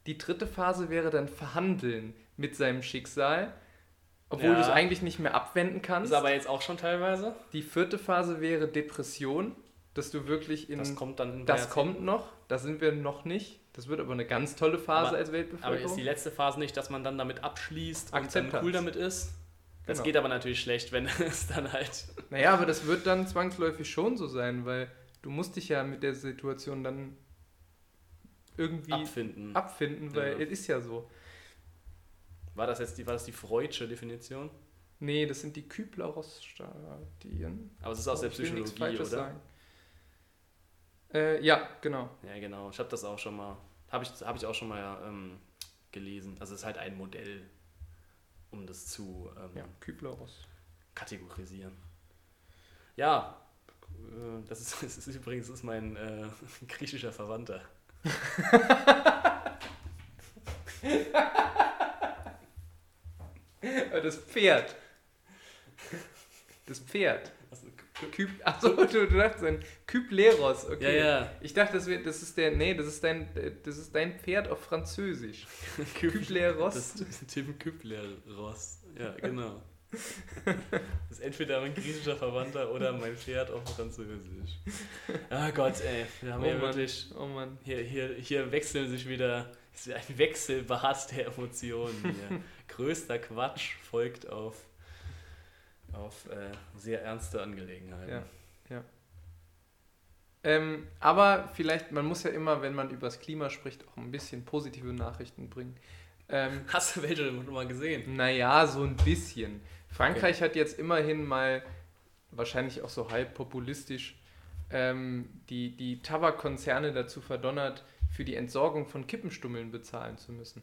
Die dritte Phase wäre dann Verhandeln mit seinem Schicksal. Obwohl Ja. du es eigentlich nicht mehr abwenden kannst. Ist aber jetzt auch schon teilweise. die vierte Phase wäre Depression. Dass du wirklich in. Das kommt dann in Das kommt noch, da sind wir noch nicht. Das wird aber eine ganz tolle Phase Aber- als Aber Weltbevölkerung. ist die letzte Phase nicht, dass man dann damit abschließt und dann Akzeptanz. cool damit ist? Das Genau. geht aber natürlich schlecht, wenn es dann halt. Naja, aber das wird dann zwangsläufig schon so sein, weil du musst dich ja mit der Situation dann irgendwie abfinden. abfinden, weil Ja. es ist ja so. War das jetzt die, war das die Freudsche Definition? Nee, das sind die Kübler-Ross-Stadien. Aber es ist aus der Psychologie, oder? sagen. Äh, ja, genau. Ja, genau. Ich habe das auch schon mal, habe ich, hab ich auch schon mal ähm, gelesen. Also es ist halt ein Modell, um das zu ähm, Ja, Kübler-Ross. kategorisieren. Ja, äh, das ist, das ist übrigens ist mein äh, griechischer Verwandter. Äh, Das Pferd. Das Pferd. Achso, du, du dachtest ein Kübleros, Ja, okay. ja. Ich dachte, das, wär, das ist der, nee, das ist dein, das ist dein Pferd auf Französisch. Kübler-Ross. Das ist Tim Kübler-Ross. Ja, genau. Das ist entweder mein griechischer Verwandter oder mein Pferd auf Französisch. Ah Gott, ey. Wir haben Oh ja Mann. wirklich. Oh Mann. Hier, hier, hier wechseln sich wieder. Es ist ein Wechselbad der Emotionen hier. Größter Quatsch folgt auf, auf äh, sehr ernste Angelegenheiten. Ja. Ähm, aber vielleicht, man muss ja immer, wenn man über das Klima spricht, auch ein bisschen positive Nachrichten bringen. Ähm, Hast du welche schon mal gesehen? naja, so ein bisschen. Frankreich hat jetzt immerhin mal, wahrscheinlich auch so halb populistisch, ähm, die, die Tabakkonzerne dazu verdonnert, für die Entsorgung von Kippenstummeln bezahlen zu müssen.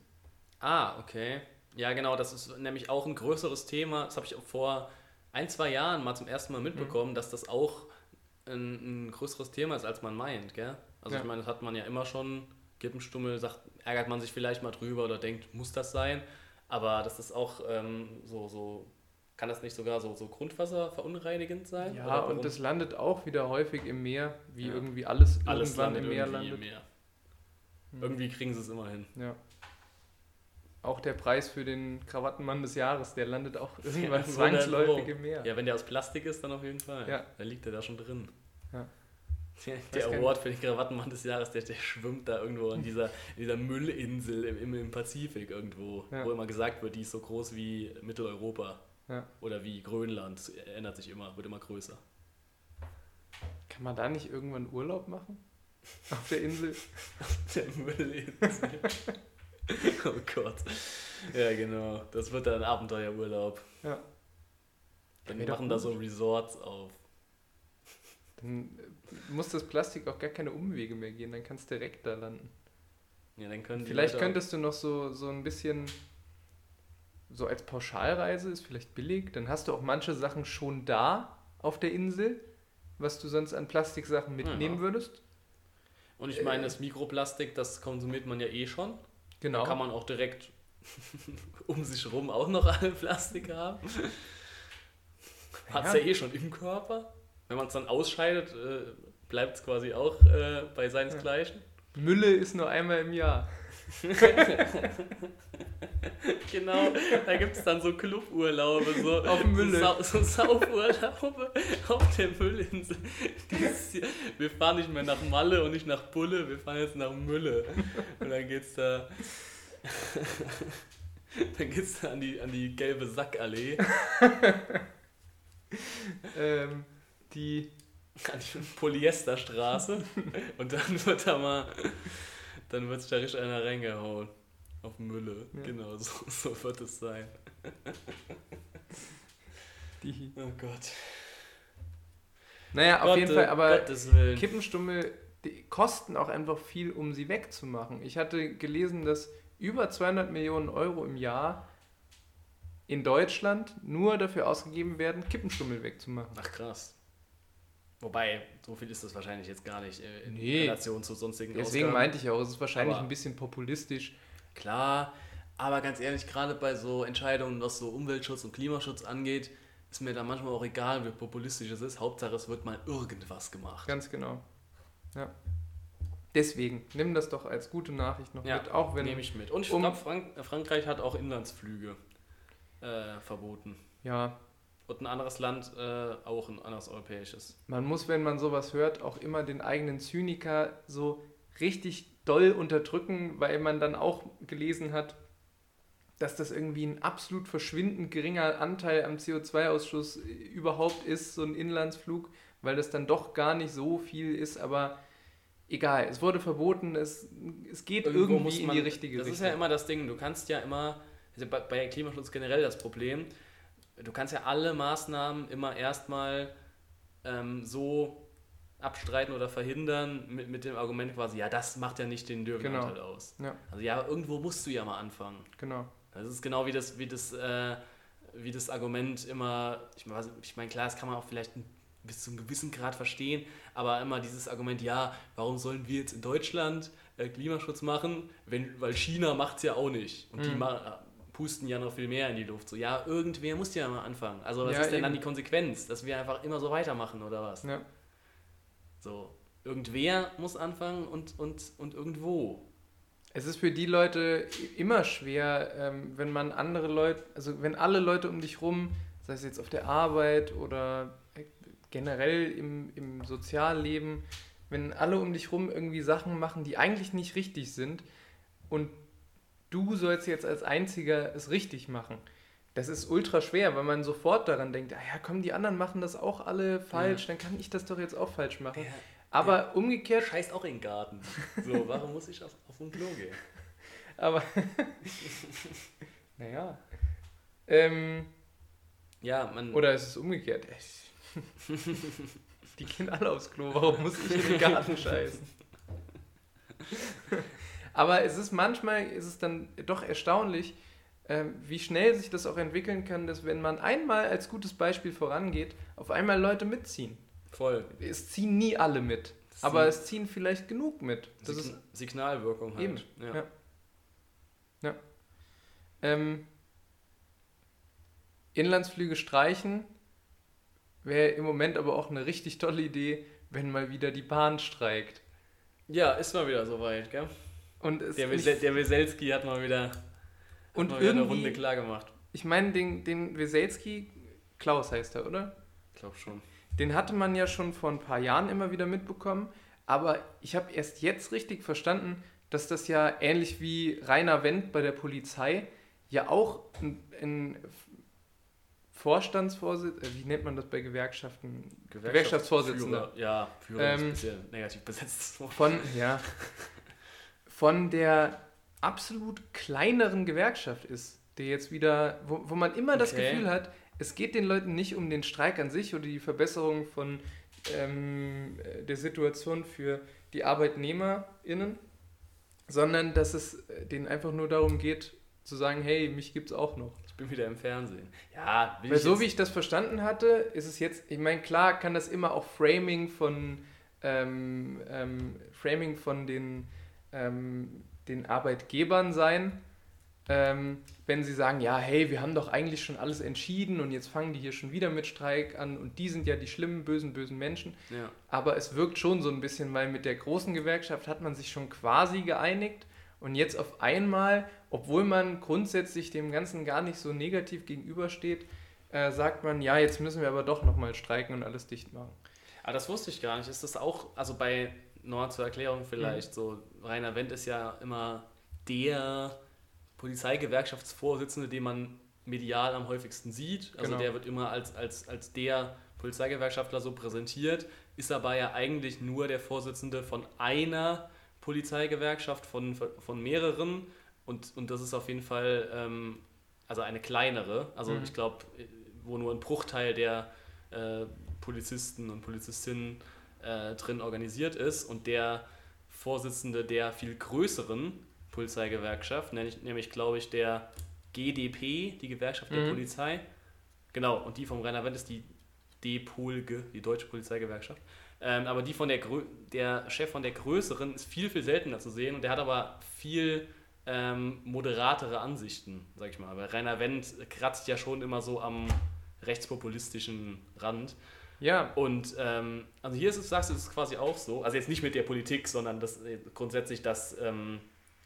Ah, okay. Ja, genau, das ist nämlich auch ein größeres Thema. Das habe ich auch vor ein, zwei Jahren mal zum ersten Mal mitbekommen, dass das auch ein, ein größeres Thema ist, als man meint, gell? Also Ja. ich meine, das hat man ja immer schon. Kippenstummel, sagt, ärgert man sich vielleicht mal drüber oder denkt, muss das sein? Aber das ist auch ähm, so, so, kann das nicht sogar so, so Grundwasser verunreinigend sein? Ja, und das landet auch wieder häufig im Meer, wie Ja. irgendwie alles, alles irgendwann landet im Meer irgendwie landet. im Meer. Hm. Irgendwie kriegen sie es immer hin. Ja. Auch der Preis für den Krawattenmann des Jahres, der landet auch irgendwann Ja, zwangsläufig im Meer. Ja, wenn der aus Plastik ist, dann auf jeden Fall. Ja. Da liegt er da schon drin. Ja. Der, Award für den Krawattenmann des Jahres, der, der schwimmt da irgendwo an dieser, in dieser Müllinsel im, im, im Pazifik irgendwo, Ja. wo immer gesagt wird, die ist so groß wie Mitteleuropa. Ja. Oder wie Grönland. Ändert sich immer, wird immer größer. Kann man da nicht irgendwann Urlaub machen? Auf der Insel? Der Müllinsel. oh Gott. Ja, genau. Das wird dann Abenteuerurlaub. Ja. Dann doch machen da so Resorts auf. Dann äh, muss das Plastik auch gar keine Umwege mehr gehen, dann kannst du direkt da landen. Ja, dann können die Vielleicht könntest du noch so, so ein bisschen, so als Pauschalreise ist vielleicht billig, dann hast du auch manche Sachen schon da auf der Insel, was du sonst an Plastiksachen mitnehmen Ja. würdest. Und ich meine, das Mikroplastik, das konsumiert man ja eh schon. Genau. Da kann man auch direkt um sich rum auch noch alle Plastik haben. Hat es Ja. ja. eh schon im Körper. Wenn man es dann ausscheidet, äh, bleibt es quasi auch äh, bei seinesgleichen. Mülle ist nur einmal im Jahr. Genau, da gibt es dann so Cluburlaube, so, Auf dem Mülle. so, Sau- so Saufurlaube auf der Müllinsel. Wir fahren nicht mehr nach Malle und nicht nach Bulle, wir fahren jetzt nach Mülle. Und dann geht's da. Dann geht's da an die, an die gelbe Sackallee, Ähm, die, an die Polyesterstraße. Und dann wird da mal. Dann wird da richtig einer reingehauen. Auf Mülle. Ja. Genau, so, so wird es sein. die. Oh Gott. Naja, auf jeden Gotte- Fall, aber. Kippenstummel die kosten auch einfach viel, um sie wegzumachen. Ich hatte gelesen, dass über 200 Millionen Euro im Jahr in Deutschland nur dafür ausgegeben werden, Kippenstummel wegzumachen. Ach krass. Wobei, so viel ist das wahrscheinlich jetzt gar nicht äh, in Nee. Relation zu sonstigen Deswegen Ausgaben. meinte ich ja auch, es ist wahrscheinlich Aber- ein bisschen populistisch. Klar, aber ganz ehrlich, gerade bei so Entscheidungen, was so Umweltschutz und Klimaschutz angeht, ist mir da manchmal auch egal, wie populistisch es ist. Hauptsache, es wird mal irgendwas gemacht. Ganz genau. Ja. Deswegen, nimm das doch als gute Nachricht noch Ja, mit, auch wenn Nehme ich mit. Und ich um- glaube, Frank Frankreich hat auch Inlandsflüge äh, verboten. ja, Und ein anderes Land äh, auch ein anderes europäisches. man muss, wenn man sowas hört, auch immer den eigenen Zyniker so richtig doll unterdrücken, weil man dann auch gelesen hat, dass das irgendwie ein absolut verschwindend geringer Anteil am CO2-Ausschuss überhaupt ist, so ein Inlandsflug, weil das dann doch gar nicht so viel ist, aber egal, es wurde verboten, es, es geht Irgendwo irgendwie muss in man, die richtige Das Richtung. ist ja immer das Ding, du kannst ja immer, also bei Klimaschutz generell das Problem, du kannst ja alle Maßnahmen immer erstmal ähm, so abstreiten oder verhindern mit, mit dem Argument quasi, ja, das macht ja nicht den Dürrenanteil Genau. aus. Ja. Also ja, irgendwo musst du ja mal anfangen. genau. Das ist genau wie das, wie das, äh, wie das Argument immer, ich meine, ich mein, klar, das kann man auch vielleicht bis zu einem gewissen Grad verstehen, aber immer dieses Argument, ja, warum sollen wir jetzt in Deutschland äh, Klimaschutz machen, wenn, weil China macht es ja auch nicht. Und die Mhm. ma pusten ja noch viel mehr in die Luft. So, ja, irgendwer muss ja mal anfangen. Also was Ja, ist denn dann eben. die Konsequenz? Dass wir einfach immer so weitermachen oder was? Ja. So, irgendwer muss anfangen und, und, und irgendwo. Es ist für die Leute immer schwer, ähm, wenn man andere Leute, also wenn alle Leute um dich rum, sei es jetzt auf der Arbeit oder äh, generell im, im Sozialleben, wenn alle um dich rum irgendwie Sachen machen, die eigentlich nicht richtig sind und du sollst jetzt als Einziger es richtig machen. Das ist ultra schwer, weil man sofort daran denkt, ah ja komm, die anderen machen das auch alle falsch, dann kann ich das doch jetzt auch falsch machen. Aber umgekehrt scheißt auch in den Garten. So, warum muss ich auf, auf ein Klo gehen? Aber. naja. Ähm, Ja, man. oder ist es umgekehrt? Die gehen alle aufs Klo, warum muss ich in den Garten scheißen? Aber es ist manchmal, ist es dann doch erstaunlich, ähm, wie schnell sich das auch entwickeln kann, dass wenn man einmal als gutes Beispiel vorangeht, auf einmal Leute mitziehen. voll. Es ziehen nie alle mit, Das aber es ziehen vielleicht genug mit. Das ist Sign Signalwirkung halt. Eben, Ja. ja. Ähm, Inlandsflüge streichen wäre im Moment aber auch eine richtig tolle Idee, wenn mal wieder die Bahn streikt. ja, ist mal wieder soweit, gell? Und Der, Wesel der Weselski hat mal wieder, hat und mal wieder eine Runde klar gemacht. ich meine, den, den Weselski, Klaus heißt er, oder? Ich glaube schon. Den hatte man ja schon vor ein paar Jahren immer wieder mitbekommen, aber ich habe erst jetzt richtig verstanden, dass das ja ähnlich wie Rainer Wendt bei der Polizei ja auch ein, ein Vorstandsvorsitzender, wie nennt man das bei Gewerkschaften? Gewerkschaftsvorsitzender. Führer. Ja, Führer Ähm, ist ein bisschen negativ besetzt. Von, ja, von der absolut kleineren Gewerkschaft ist, der jetzt wieder, wo, wo man immer das Okay. Gefühl hat, es geht den Leuten nicht um den Streik an sich oder die Verbesserung von ähm, äh, der Situation für die ArbeitnehmerInnen, sondern dass es äh, denen einfach nur darum geht, zu sagen, hey, mich gibt's auch noch. Ich bin wieder im Fernsehen. Ja, Weil so wie ich das verstanden hatte, ist es jetzt, ich meine, klar kann das immer auch Framing von ähm, ähm, Framing von den, ähm, den Arbeitgebern sein, ähm, wenn sie sagen, ja, hey, wir haben doch eigentlich schon alles entschieden und jetzt fangen die hier schon wieder mit Streik an und die sind ja die schlimmen, bösen, bösen Menschen. Ja. Aber es wirkt schon so ein bisschen, weil mit der großen Gewerkschaft hat man sich schon quasi geeinigt und jetzt auf einmal, obwohl man grundsätzlich dem Ganzen gar nicht so negativ gegenübersteht, äh, sagt man, ja, jetzt müssen wir aber doch nochmal streiken und alles dicht machen. Aber das wusste ich gar nicht. Ist das auch, also bei Noah zur Erklärung vielleicht, so Rainer Wendt ist ja immer der Polizeigewerkschaftsvorsitzende, den man medial am häufigsten sieht. Also Genau. der wird immer als, als, als der Polizeigewerkschaftler so präsentiert, ist aber ja eigentlich nur der Vorsitzende von einer Polizeigewerkschaft, von, von mehreren. Und, und das ist auf jeden Fall ähm, also eine kleinere. Also Mhm. ich glaube, wo nur ein Bruchteil der äh, Polizisten und Polizistinnen äh, drin organisiert ist und der Vorsitzende der viel größeren Polizeigewerkschaft, nämlich, nämlich glaube ich der GDP, die Gewerkschaft der Mhm. Polizei, genau, und die vom Rainer Wendt ist die DPOLGE, die Deutsche Polizeigewerkschaft. Ähm, aber die von der, Grö der Chef von der größeren ist viel, viel seltener zu sehen und der hat aber viel ähm, moderatere Ansichten, sag ich mal. Weil Rainer Wendt kratzt ja schon immer so am rechtspopulistischen Rand. Ja, Und ähm, also hier ist es, sagst du, es ist quasi auch so, also jetzt nicht mit der Politik, sondern das, äh, grundsätzlich, dass, ähm,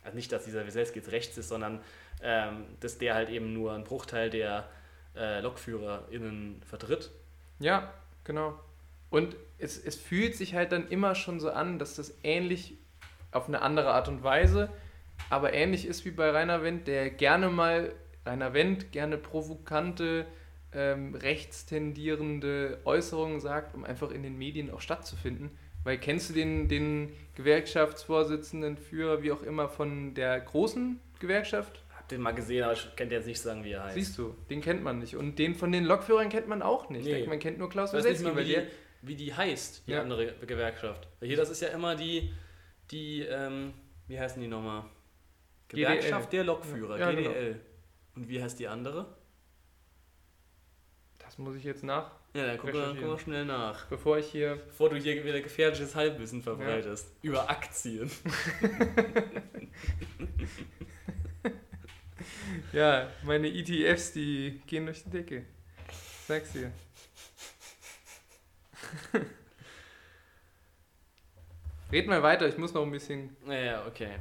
also nicht, dass dieser Wieselski jetzt rechts ist, sondern ähm, dass der halt eben nur einen Bruchteil der äh, LokführerInnen vertritt. ja, genau. Und es, es fühlt sich halt dann immer schon so an, dass das ähnlich auf eine andere Art und Weise aber ähnlich ist wie bei Rainer Wendt, der gerne mal, Rainer Wendt, gerne provokante, ähm, rechtstendierende Äußerungen sagt, um einfach in den Medien auch stattzufinden. Weil kennst du den, den Gewerkschaftsvorsitzenden, Führer, wie auch immer, von der großen Gewerkschaft? Hab den mal gesehen, aber ich kann jetzt nicht sagen, wie er heißt. Siehst du, den kennt man nicht. Und den von den Lokführern kennt man auch nicht. Nee. Man kennt nur Klaus Weselski, wie die, wie die heißt, die Ja. andere Gewerkschaft. Weil hier, das ist ja immer die, die ähm, wie heißen die nochmal? GDL. Gewerkschaft der Lokführer, Ja, genau. GDL. Und wie heißt die andere? Das muss ich jetzt nach, Ja, dann guck mal, guck mal schnell nach. bevor ich hier. Bevor du hier wieder gefährliches Halbwissen verbreitest. Über Aktien. Ja, meine ETFs, die gehen durch die Decke. Sag's dir. Red mal weiter, ich muss noch ein bisschen. Naja, okay.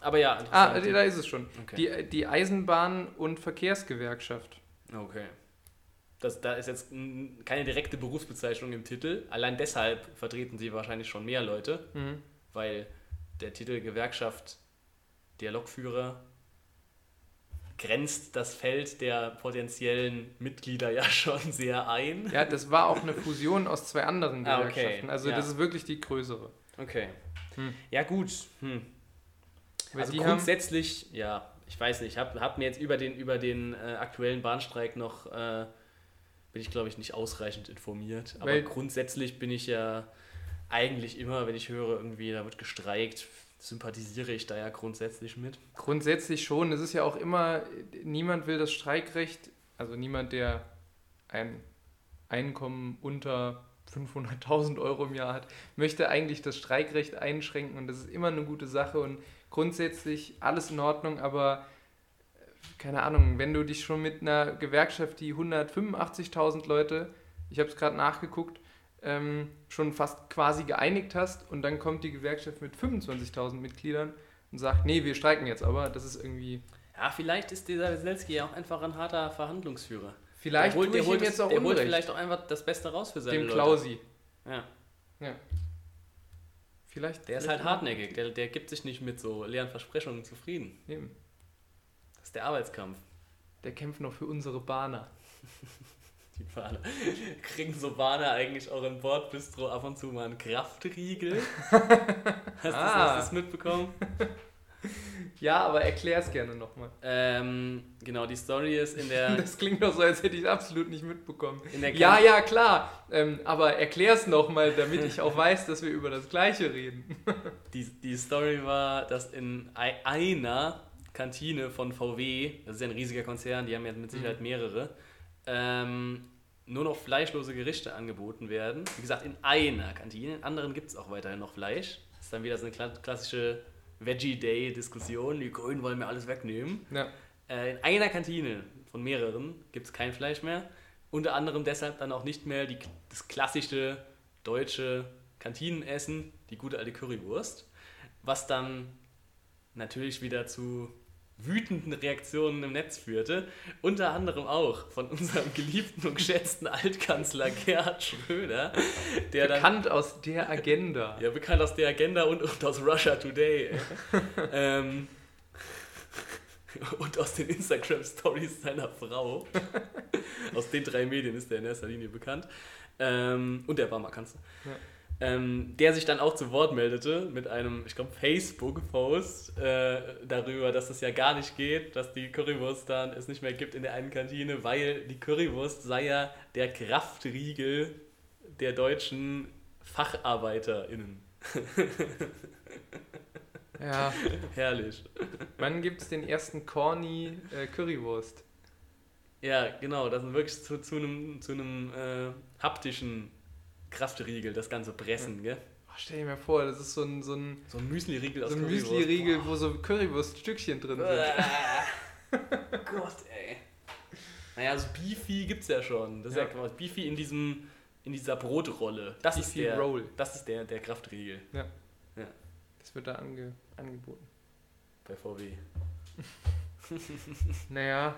Aber ja, Ah, da ist es schon. okay. Die, die Eisenbahn- und Verkehrsgewerkschaft. okay. Das, da ist jetzt keine direkte Berufsbezeichnung im Titel. Allein deshalb vertreten sie wahrscheinlich schon mehr Leute, Mhm. weil der Titel Gewerkschaft der Lokführer grenzt das Feld der potenziellen Mitglieder ja schon sehr ein. Ja, das war auch eine Fusion aus zwei anderen Ah, okay. Gewerkschaften. Also Ja. das ist wirklich die größere. Okay. Hm. Ja, gut. Hm. Also die haben, grundsätzlich, ja, ich weiß nicht, ich habe hab mir jetzt über den, über den äh, aktuellen Bahnstreik noch, äh, bin ich glaube ich nicht ausreichend informiert. Aber Weil- grundsätzlich bin ich ja eigentlich immer, wenn ich höre, irgendwie, da wird gestreikt, sympathisiere ich da ja grundsätzlich mit. grundsätzlich schon. Es ist ja auch immer, niemand will das Streikrecht, also niemand, der ein Einkommen unter 500.000 Euro im Jahr hat, möchte eigentlich das Streikrecht einschränken und das ist immer eine gute Sache und grundsätzlich alles in Ordnung, aber keine Ahnung, wenn du dich schon mit einer Gewerkschaft, die 185.000 Leute, ich habe es gerade nachgeguckt, ähm, schon fast quasi geeinigt hast und dann kommt die Gewerkschaft mit 25.000 Mitgliedern und sagt, nee, wir streiken jetzt aber, das ist irgendwie... Ja, vielleicht ist dieser Weselski ja auch einfach ein harter Verhandlungsführer. Vielleicht der holt, der ich holt, ihm jetzt auch der holt vielleicht auch einfach das Beste raus für seine dem Leute. Klausi. Ja. Vielleicht, Der ist halt hartnäckig, der, der gibt sich nicht mit so leeren Versprechungen zufrieden. Eben. Das ist der Arbeitskampf. Der kämpft noch für unsere Bahner. Die Bahner. Kriegen so Bahner eigentlich auch im Bordbistro ab und zu mal einen Kraftriegel? Hast du Ah. das, hast du's mitbekommen? Ja, aber erklär's gerne nochmal. Ähm, genau, die Story ist in der. Das klingt doch so, als hätte ich es absolut nicht mitbekommen. Ja, ja, klar. Ähm, aber erklär's nochmal, damit ich auch weiß, dass wir über das Gleiche reden. Die, die Story war, dass in ei- einer Kantine von VW, das ist ja ein riesiger Konzern, die haben ja mit Sicherheit mehrere, ähm, nur noch fleischlose Gerichte angeboten werden. Wie gesagt, in einer Kantine, in anderen gibt es auch weiterhin noch Fleisch. Das ist dann wieder so eine kla- klassische Veggie-Day-Diskussion. Die Grünen wollen mir alles wegnehmen. Ja. Äh, in einer Kantine von mehreren gibt es kein Fleisch mehr. Unter anderem deshalb dann auch nicht mehr die, das klassische deutsche Kantinenessen, die gute alte Currywurst, was dann natürlich wieder zu wütenden Reaktionen im Netz führte. Unter anderem auch von unserem geliebten und geschätzten Altkanzler Gerhard Schröder, der dann Bekannt aus der Agenda. ja, bekannt aus der Agenda und, und aus Russia Today. ähm, und aus den Instagram-Stories seiner Frau. aus den drei Medien ist er in erster Linie bekannt. Ähm, und der Barmer Kanzler. Ja. Ähm, der sich dann auch zu Wort meldete mit einem, ich glaube, Facebook-Post äh, darüber, dass es ja gar nicht geht, dass die Currywurst dann es nicht mehr gibt in der einen Kantine, weil die Currywurst sei ja der Kraftriegel der deutschen FacharbeiterInnen. Ja. Herrlich. Wann gibt's den ersten Corny äh, Currywurst? Ja, genau, das ist wirklich zu, zu einem, zu einem äh, haptischen Kraftriegel, das ganze Pressen, gell? Oh, stell dir mal vor, das ist so ein, so ein, So ein Müsli-Riegel aus so ein. Müsli-Riegel, wo so Currywurststückchen drin sind. Gott, ey. Naja, so Beefy gibt's ja schon. Das ist ja, Ja. quasi Beefy in diesem in dieser Brotrolle. Das ist Beefy der Roll. Das ist der der Kraftriegel Das wird da ange, angeboten. bei VW. Naja,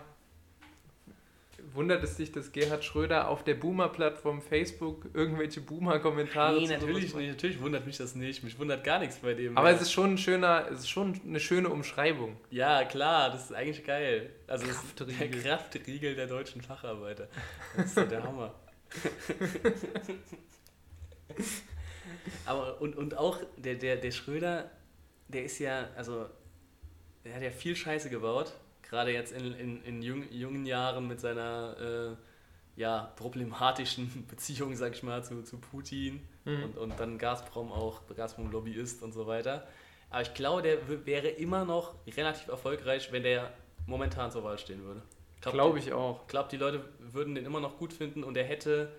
wundert es dich, dass Gerhard Schröder auf der Boomer-Plattform Facebook irgendwelche Boomer-Kommentare Nee, natürlich nicht. Natürlich wundert mich das nicht. Mich wundert gar nichts bei dem. Aber ja. es ist schon ein schöner, es ist schon eine schöne Umschreibung. Ja, klar, das ist eigentlich geil. Also das ist Kraftriegel. der Kraftriegel der deutschen Facharbeiter. Das ist so der Hammer. Aber und, und auch der, der, der Schröder, der ist ja, also, der hat ja viel Scheiße gebaut. Gerade jetzt in, in, in jung, jungen Jahren mit seiner äh, ja, problematischen Beziehung, sag ich mal, zu, zu Putin Mhm. und, und dann Gazprom auch, Gazprom-Lobbyist und so weiter. Aber ich glaube, der wäre immer noch relativ erfolgreich, wenn der momentan zur Wahl stehen würde. Glaube ich auch. Ich glaube, die Leute würden den immer noch gut finden und er hätte,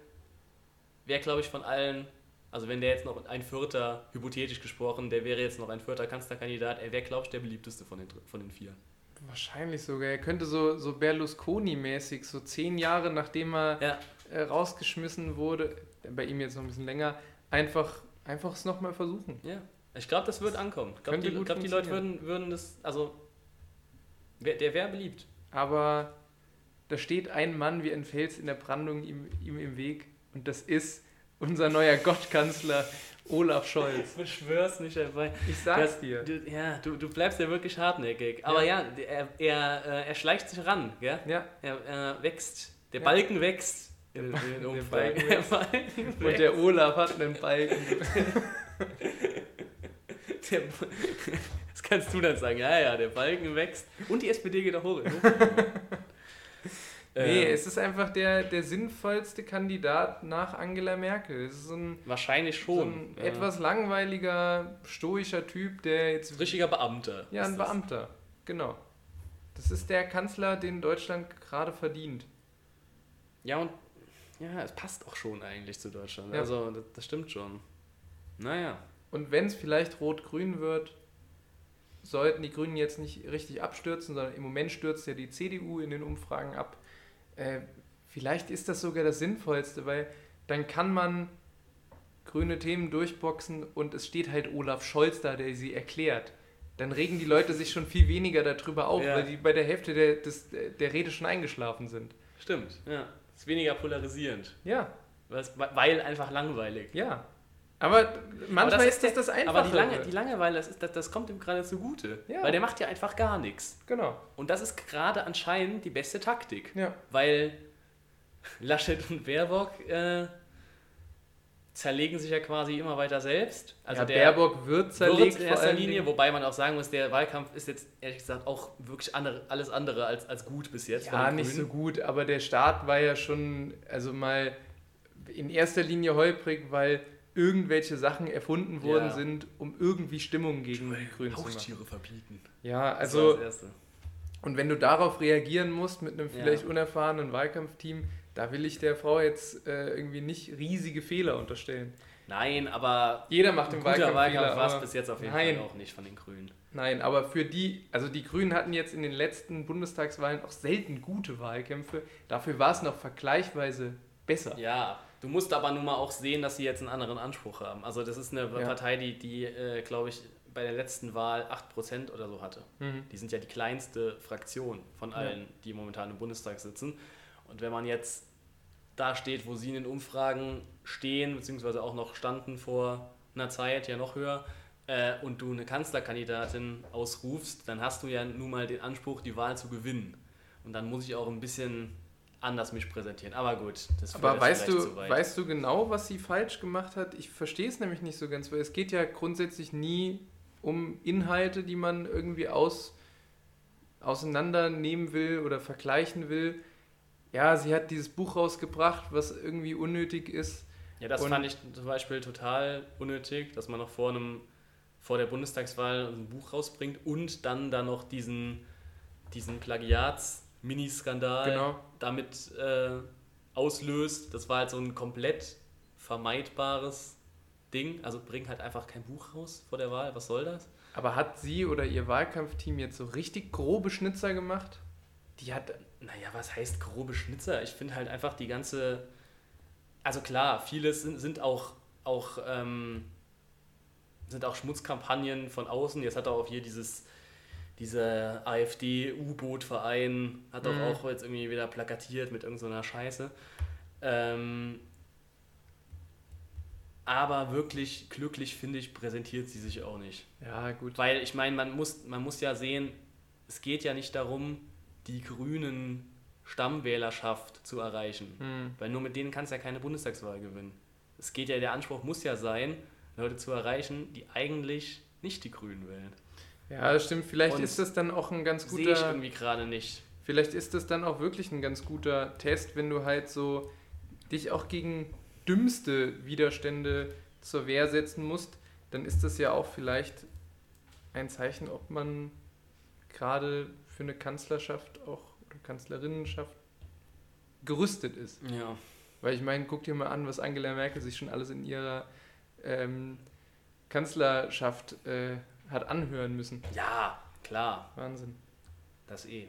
wäre glaube ich von allen, also wenn der jetzt noch ein Vierter, hypothetisch gesprochen, der wäre jetzt noch ein Vierter Kanzlerkandidat, er wäre glaube ich der beliebteste von den, von den vier. Wahrscheinlich sogar. Er könnte so, so Berlusconi-mäßig, so zehn Jahre nachdem er Ja, äh, rausgeschmissen wurde, bei ihm jetzt noch ein bisschen länger, einfach, einfach es nochmal versuchen. ja. Ich glaube, das wird ankommen. Ich glaube, die, glaub, die Leute würden, würden das, also, wär, der wäre beliebt. Aber da steht ein Mann wie ein Fels in der Brandung ihm, ihm im Weg und das ist unser neuer Gottkanzler Olaf Scholz. Beschwör's nicht dabei. Ich sag's Das- dir. Du, ja, du, du bleibst ja wirklich hartnäckig. Aber ja, er, er, äh, er schleicht sich ran, gell? Ja, Er, er wächst. Der Ja. Balken wächst. Der. Balken Der wächst. Balken und wächst. der Olaf hat einen Balken. Der- Das kannst du dann sagen. Ja, ja, der Balken wächst. Und die SPD geht auch hoch. Nee, Ähm, es ist einfach der, der sinnvollste Kandidat nach Angela Merkel. Es ist so ein, wahrscheinlich so schon. ein etwas langweiliger, stoischer Typ, der jetzt. Richtiger Beamter. Ja, ein ist das. Beamter. Genau. Das ist der Kanzler, den Deutschland gerade verdient. Ja, und ja, es passt auch schon eigentlich zu Deutschland. Ja. Also, das, das stimmt schon. Naja. Und wenn es vielleicht rot-grün wird, sollten die Grünen jetzt nicht richtig abstürzen, sondern im Moment stürzt ja die CDU in den Umfragen ab. Äh, vielleicht ist das sogar das Sinnvollste, weil dann kann man grüne Themen durchboxen und es steht halt Olaf Scholz da, der sie erklärt. Dann regen die Leute sich schon viel weniger darüber auf, Ja. weil die bei der Hälfte der, des, der Rede schon eingeschlafen sind. Stimmt, ja. Ist weniger polarisierend. Ja, Weil, weil einfach langweilig. ja. Aber manchmal das ist das das Einfache. Aber die, Lange, die Langeweile, das, ist, das, das kommt ihm gerade zugute. Ja. Weil der macht ja einfach gar nichts. Genau. Und das ist gerade anscheinend die beste Taktik. Ja. Weil Laschet und Baerbock äh, zerlegen sich ja quasi immer weiter selbst. Also ja, der Baerbock wird zerlegt wird in erster Linie, Dingen. wobei man auch sagen muss, der Wahlkampf ist jetzt ehrlich gesagt auch wirklich andere, alles andere als, als gut bis jetzt. Ja, nicht so gut, aber der Start war ja schon, also mal in erster Linie holprig, weil irgendwelche Sachen erfunden worden Ja. sind, um irgendwie Stimmung gegen die Grünen zu machen. Haustiere verbieten. Ja, also, und wenn du darauf reagieren musst mit einem Ja. vielleicht unerfahrenen Wahlkampfteam, da will ich der Frau jetzt äh, irgendwie nicht riesige Fehler unterstellen. Nein, aber Jeder macht im Wahlkampf Wahlkampf war es bis jetzt auf jeden Nein. Fall auch nicht von den Grünen. Nein, aber für die, also die Grünen hatten jetzt in den letzten Bundestagswahlen auch selten gute Wahlkämpfe. Dafür war es noch vergleichsweise besser. Ja, du musst aber nun mal auch sehen, dass sie jetzt einen anderen Anspruch haben. Also das ist eine Ja. Partei, die, die äh, glaube ich, bei der letzten Wahl 8% oder so hatte. Mhm. Die sind ja die kleinste Fraktion von allen, die momentan im Bundestag sitzen. Und wenn man jetzt da steht, wo sie in den Umfragen stehen, beziehungsweise auch noch standen vor einer Zeit, ja noch höher, äh, und du eine Kanzlerkandidatin ausrufst, dann hast du ja nun mal den Anspruch, die Wahl zu gewinnen. Und dann muss ich auch ein bisschen anders mich präsentieren. Aber gut, das Aber weißt du, weißt du genau, was sie falsch gemacht hat? Ich verstehe es nämlich nicht so ganz, weil es geht ja grundsätzlich nie um Inhalte, die man irgendwie aus, auseinandernehmen will oder vergleichen will. Ja, sie hat dieses Buch rausgebracht, was irgendwie unnötig ist. Ja, das Und- fand ich zum Beispiel total unnötig, dass man noch vor einem vor der Bundestagswahl ein Buch rausbringt und dann da noch diesen, diesen Plagiats-Miniskandal Genau. Damit äh, auslöst. Das war halt so ein komplett vermeidbares Ding. Also bring halt einfach kein Buch raus vor der Wahl. Was soll das? Aber hat sie oder ihr Wahlkampfteam jetzt so richtig grobe Schnitzer gemacht? Die hat. Naja, was heißt grobe Schnitzer? Ich finde halt einfach die ganze. Also klar, vieles sind, sind auch, auch, ähm, sind auch Schmutzkampagnen von außen. Jetzt hat er auch hier dieses, dieser AfD-U-Boot-Verein hat doch Mhm. auch jetzt irgendwie wieder plakatiert mit irgendeiner Scheiße. Ähm, aber wirklich glücklich, finde ich, präsentiert sie sich auch nicht. Ja, gut. Weil ich meine, man muss, man muss ja sehen, es geht ja nicht darum, die grünen Stammwählerschaft zu erreichen. Hm. Weil nur mit denen kannst du ja keine Bundestagswahl gewinnen. Es geht ja, der Anspruch muss ja sein, Leute zu erreichen, die eigentlich nicht die Grünen wählen. Ja, das stimmt. Vielleicht Und ist das dann auch ein ganz Sehe ich guter. irgendwie gerade nicht. Vielleicht ist das dann auch wirklich ein ganz guter Test, wenn du halt so dich auch gegen dümmste Widerstände zur Wehr setzen musst, dann ist das ja auch vielleicht ein Zeichen, ob man gerade für eine Kanzlerschaft auch oder Kanzlerinnenschaft gerüstet ist. Ja. Weil ich meine, guck dir mal an, was Angela Merkel sich schon alles in ihrer ähm, Kanzlerschaft äh, hat anhören müssen. Ja, klar. Wahnsinn. Das eh.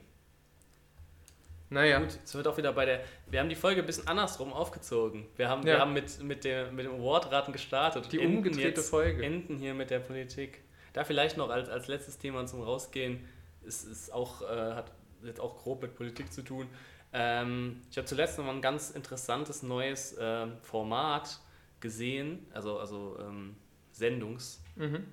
Naja, Gut, es wird auch wieder bei der. Wir haben die Folge ein bisschen andersrum aufgezogen. Wir haben, wir Ja. haben mit, mit, der, mit dem Awardraten gestartet. die umgedrehte jetzt, Folge. Enden hier mit der Politik. Da vielleicht noch als, als letztes Thema zum Rausgehen. Es ist auch, äh, hat jetzt auch grob mit Politik zu tun. Ähm, ich habe zuletzt noch mal ein ganz interessantes neues ähm, Format gesehen, also, also ähm, Sendungsformat. Mhm.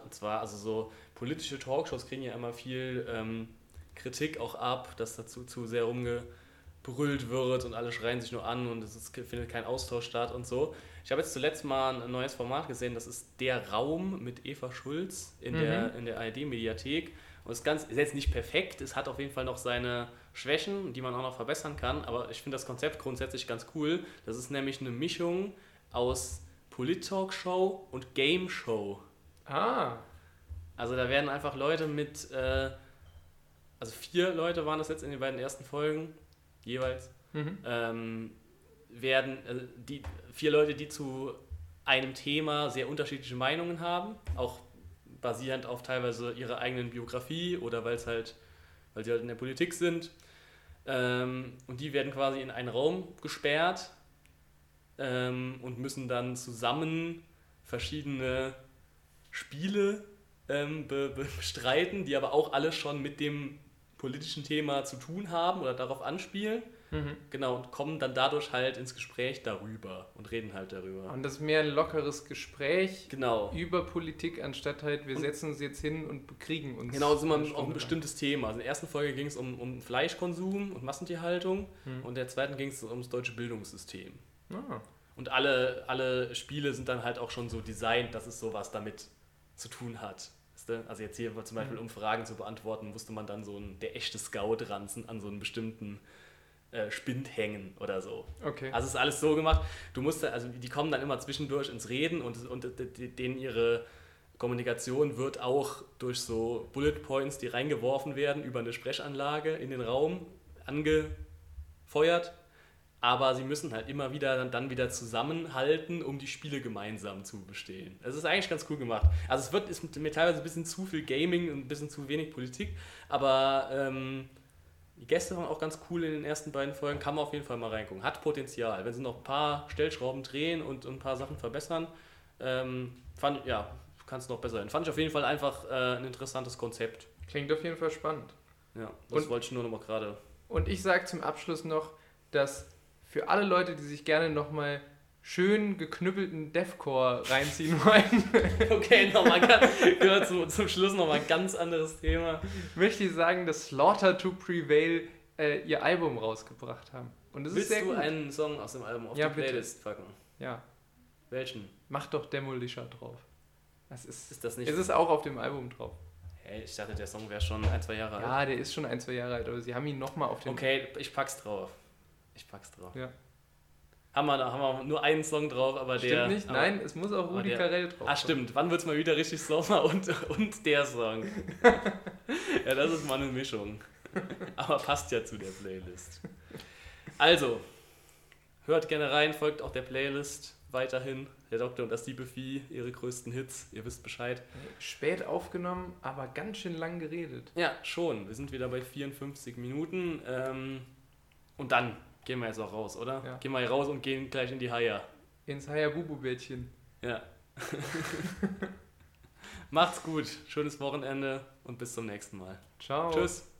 Und zwar, also so politische Talkshows kriegen ja immer viel ähm, Kritik auch ab, dass dazu zu sehr rumgebrüllt wird und alle schreien sich nur an und es ist, findet kein Austausch statt und so. Ich habe jetzt zuletzt mal ein neues Format gesehen, das ist Der Raum mit Eva Schulz in der, Mhm. in der ARD-Mediathek. Und es ist, ganz, ist jetzt nicht perfekt, es hat auf jeden Fall noch seine Schwächen, die man auch noch verbessern kann, aber ich finde das Konzept grundsätzlich ganz cool. Das ist nämlich eine Mischung aus Polit-Talkshow und Game-Show. Ah, Also da werden einfach Leute mit, äh, also vier Leute waren das jetzt in den beiden ersten Folgen jeweils, mhm. ähm, werden äh, die vier Leute, die zu einem Thema sehr unterschiedliche Meinungen haben, auch basierend auf teilweise ihrer eigenen Biografie oder weil es halt, weil sie halt in der Politik sind. Ähm, und die werden quasi in einen Raum gesperrt ähm, und müssen dann zusammen verschiedene Spiele ähm, be be bestreiten, die aber auch alle schon mit dem politischen Thema zu tun haben oder darauf anspielen. Mhm. Genau, und kommen dann dadurch halt ins Gespräch darüber und reden halt darüber. Und das ist mehr ein lockeres Gespräch Genau. über Politik, anstatt halt, wir Und- setzen uns jetzt hin und bekriegen uns. Genau, sind wir auf ein bestimmtes Thema. Also in der ersten Folge ging es um, um Fleischkonsum und Massentierhaltung Hm. und in der zweiten ging es ums deutsche Bildungssystem. Ah, Und alle, alle Spiele sind dann halt auch schon so designt, dass es sowas damit zu tun hat. Also jetzt hier zum Beispiel, Mhm. um Fragen zu beantworten, musste man dann so ein, der echte Scout-Ranzen an so einen bestimmten äh, Spind hängen oder so. okay. Also es ist alles so gemacht, du musst, also die kommen dann immer zwischendurch ins Reden und, und denen ihre Kommunikation wird auch durch so Bullet Points, die reingeworfen werden, über eine Sprechanlage in den Raum angefeuert. Aber sie müssen halt immer wieder dann, dann wieder zusammenhalten, um die Spiele gemeinsam zu bestehen. Das ist eigentlich ganz cool gemacht. Also es wird ist mir teilweise ein bisschen zu viel Gaming und ein bisschen zu wenig Politik, aber ähm, die Gäste waren auch ganz cool in den ersten beiden Folgen, kann man auf jeden Fall mal reingucken. Hat Potenzial. Wenn sie noch ein paar Stellschrauben drehen und, und ein paar Sachen verbessern, ähm, fand, ja, kann es noch besser sein. Fand ich auf jeden Fall einfach äh, ein interessantes Konzept. Klingt auf jeden Fall spannend. Ja, das Und- wollte ich nur noch mal gerade. Und ich sage zum Abschluss noch, dass für alle Leute, die sich gerne nochmal schön geknüppelten Deathcore reinziehen wollen, Okay, nochmal ganz, gehört zum, zum Schluss nochmal ein ganz anderes Thema. möchte ich sagen, dass Slaughter to Prevail äh, ihr Album rausgebracht haben. Und das Willst ist sehr du gut. einen Song aus dem Album auf Ja, die bitte. Playlist packen? ja, Welchen? mach doch Demolisher drauf. Das ist, Ist das nicht? es ist auch auf dem Album drauf. Hey, ich dachte, der Song wäre schon ein, zwei Jahre alt. Ja, der ist schon ein, zwei Jahre alt, aber sie haben ihn nochmal auf dem... Okay, ich pack's drauf. Ich pack's drauf. Ja. Haben wir, da haben wir nur einen Song drauf, aber Stimmt der. nicht? aber, Nein, es muss auch Rudi Carell drauf Ah, stimmt. Wann wird's mal wieder richtig Sommer und, und der Song? ja, das ist mal eine Mischung. Aber passt ja zu der Playlist. Also, hört gerne rein, folgt auch der Playlist weiterhin. Der Doktor und das liebe Vieh, ihre größten Hits, ihr wisst Bescheid. Spät aufgenommen, aber ganz schön lang geredet. Ja, schon. Wir sind wieder bei 54 Minuten. Ähm, und dann gehen wir jetzt auch raus, oder? Ja. Gehen wir raus und gehen gleich in die Haier. Ins Hayabubu-Bettchen. Ja. Macht's gut. Schönes Wochenende und bis zum nächsten Mal. Ciao. Tschüss.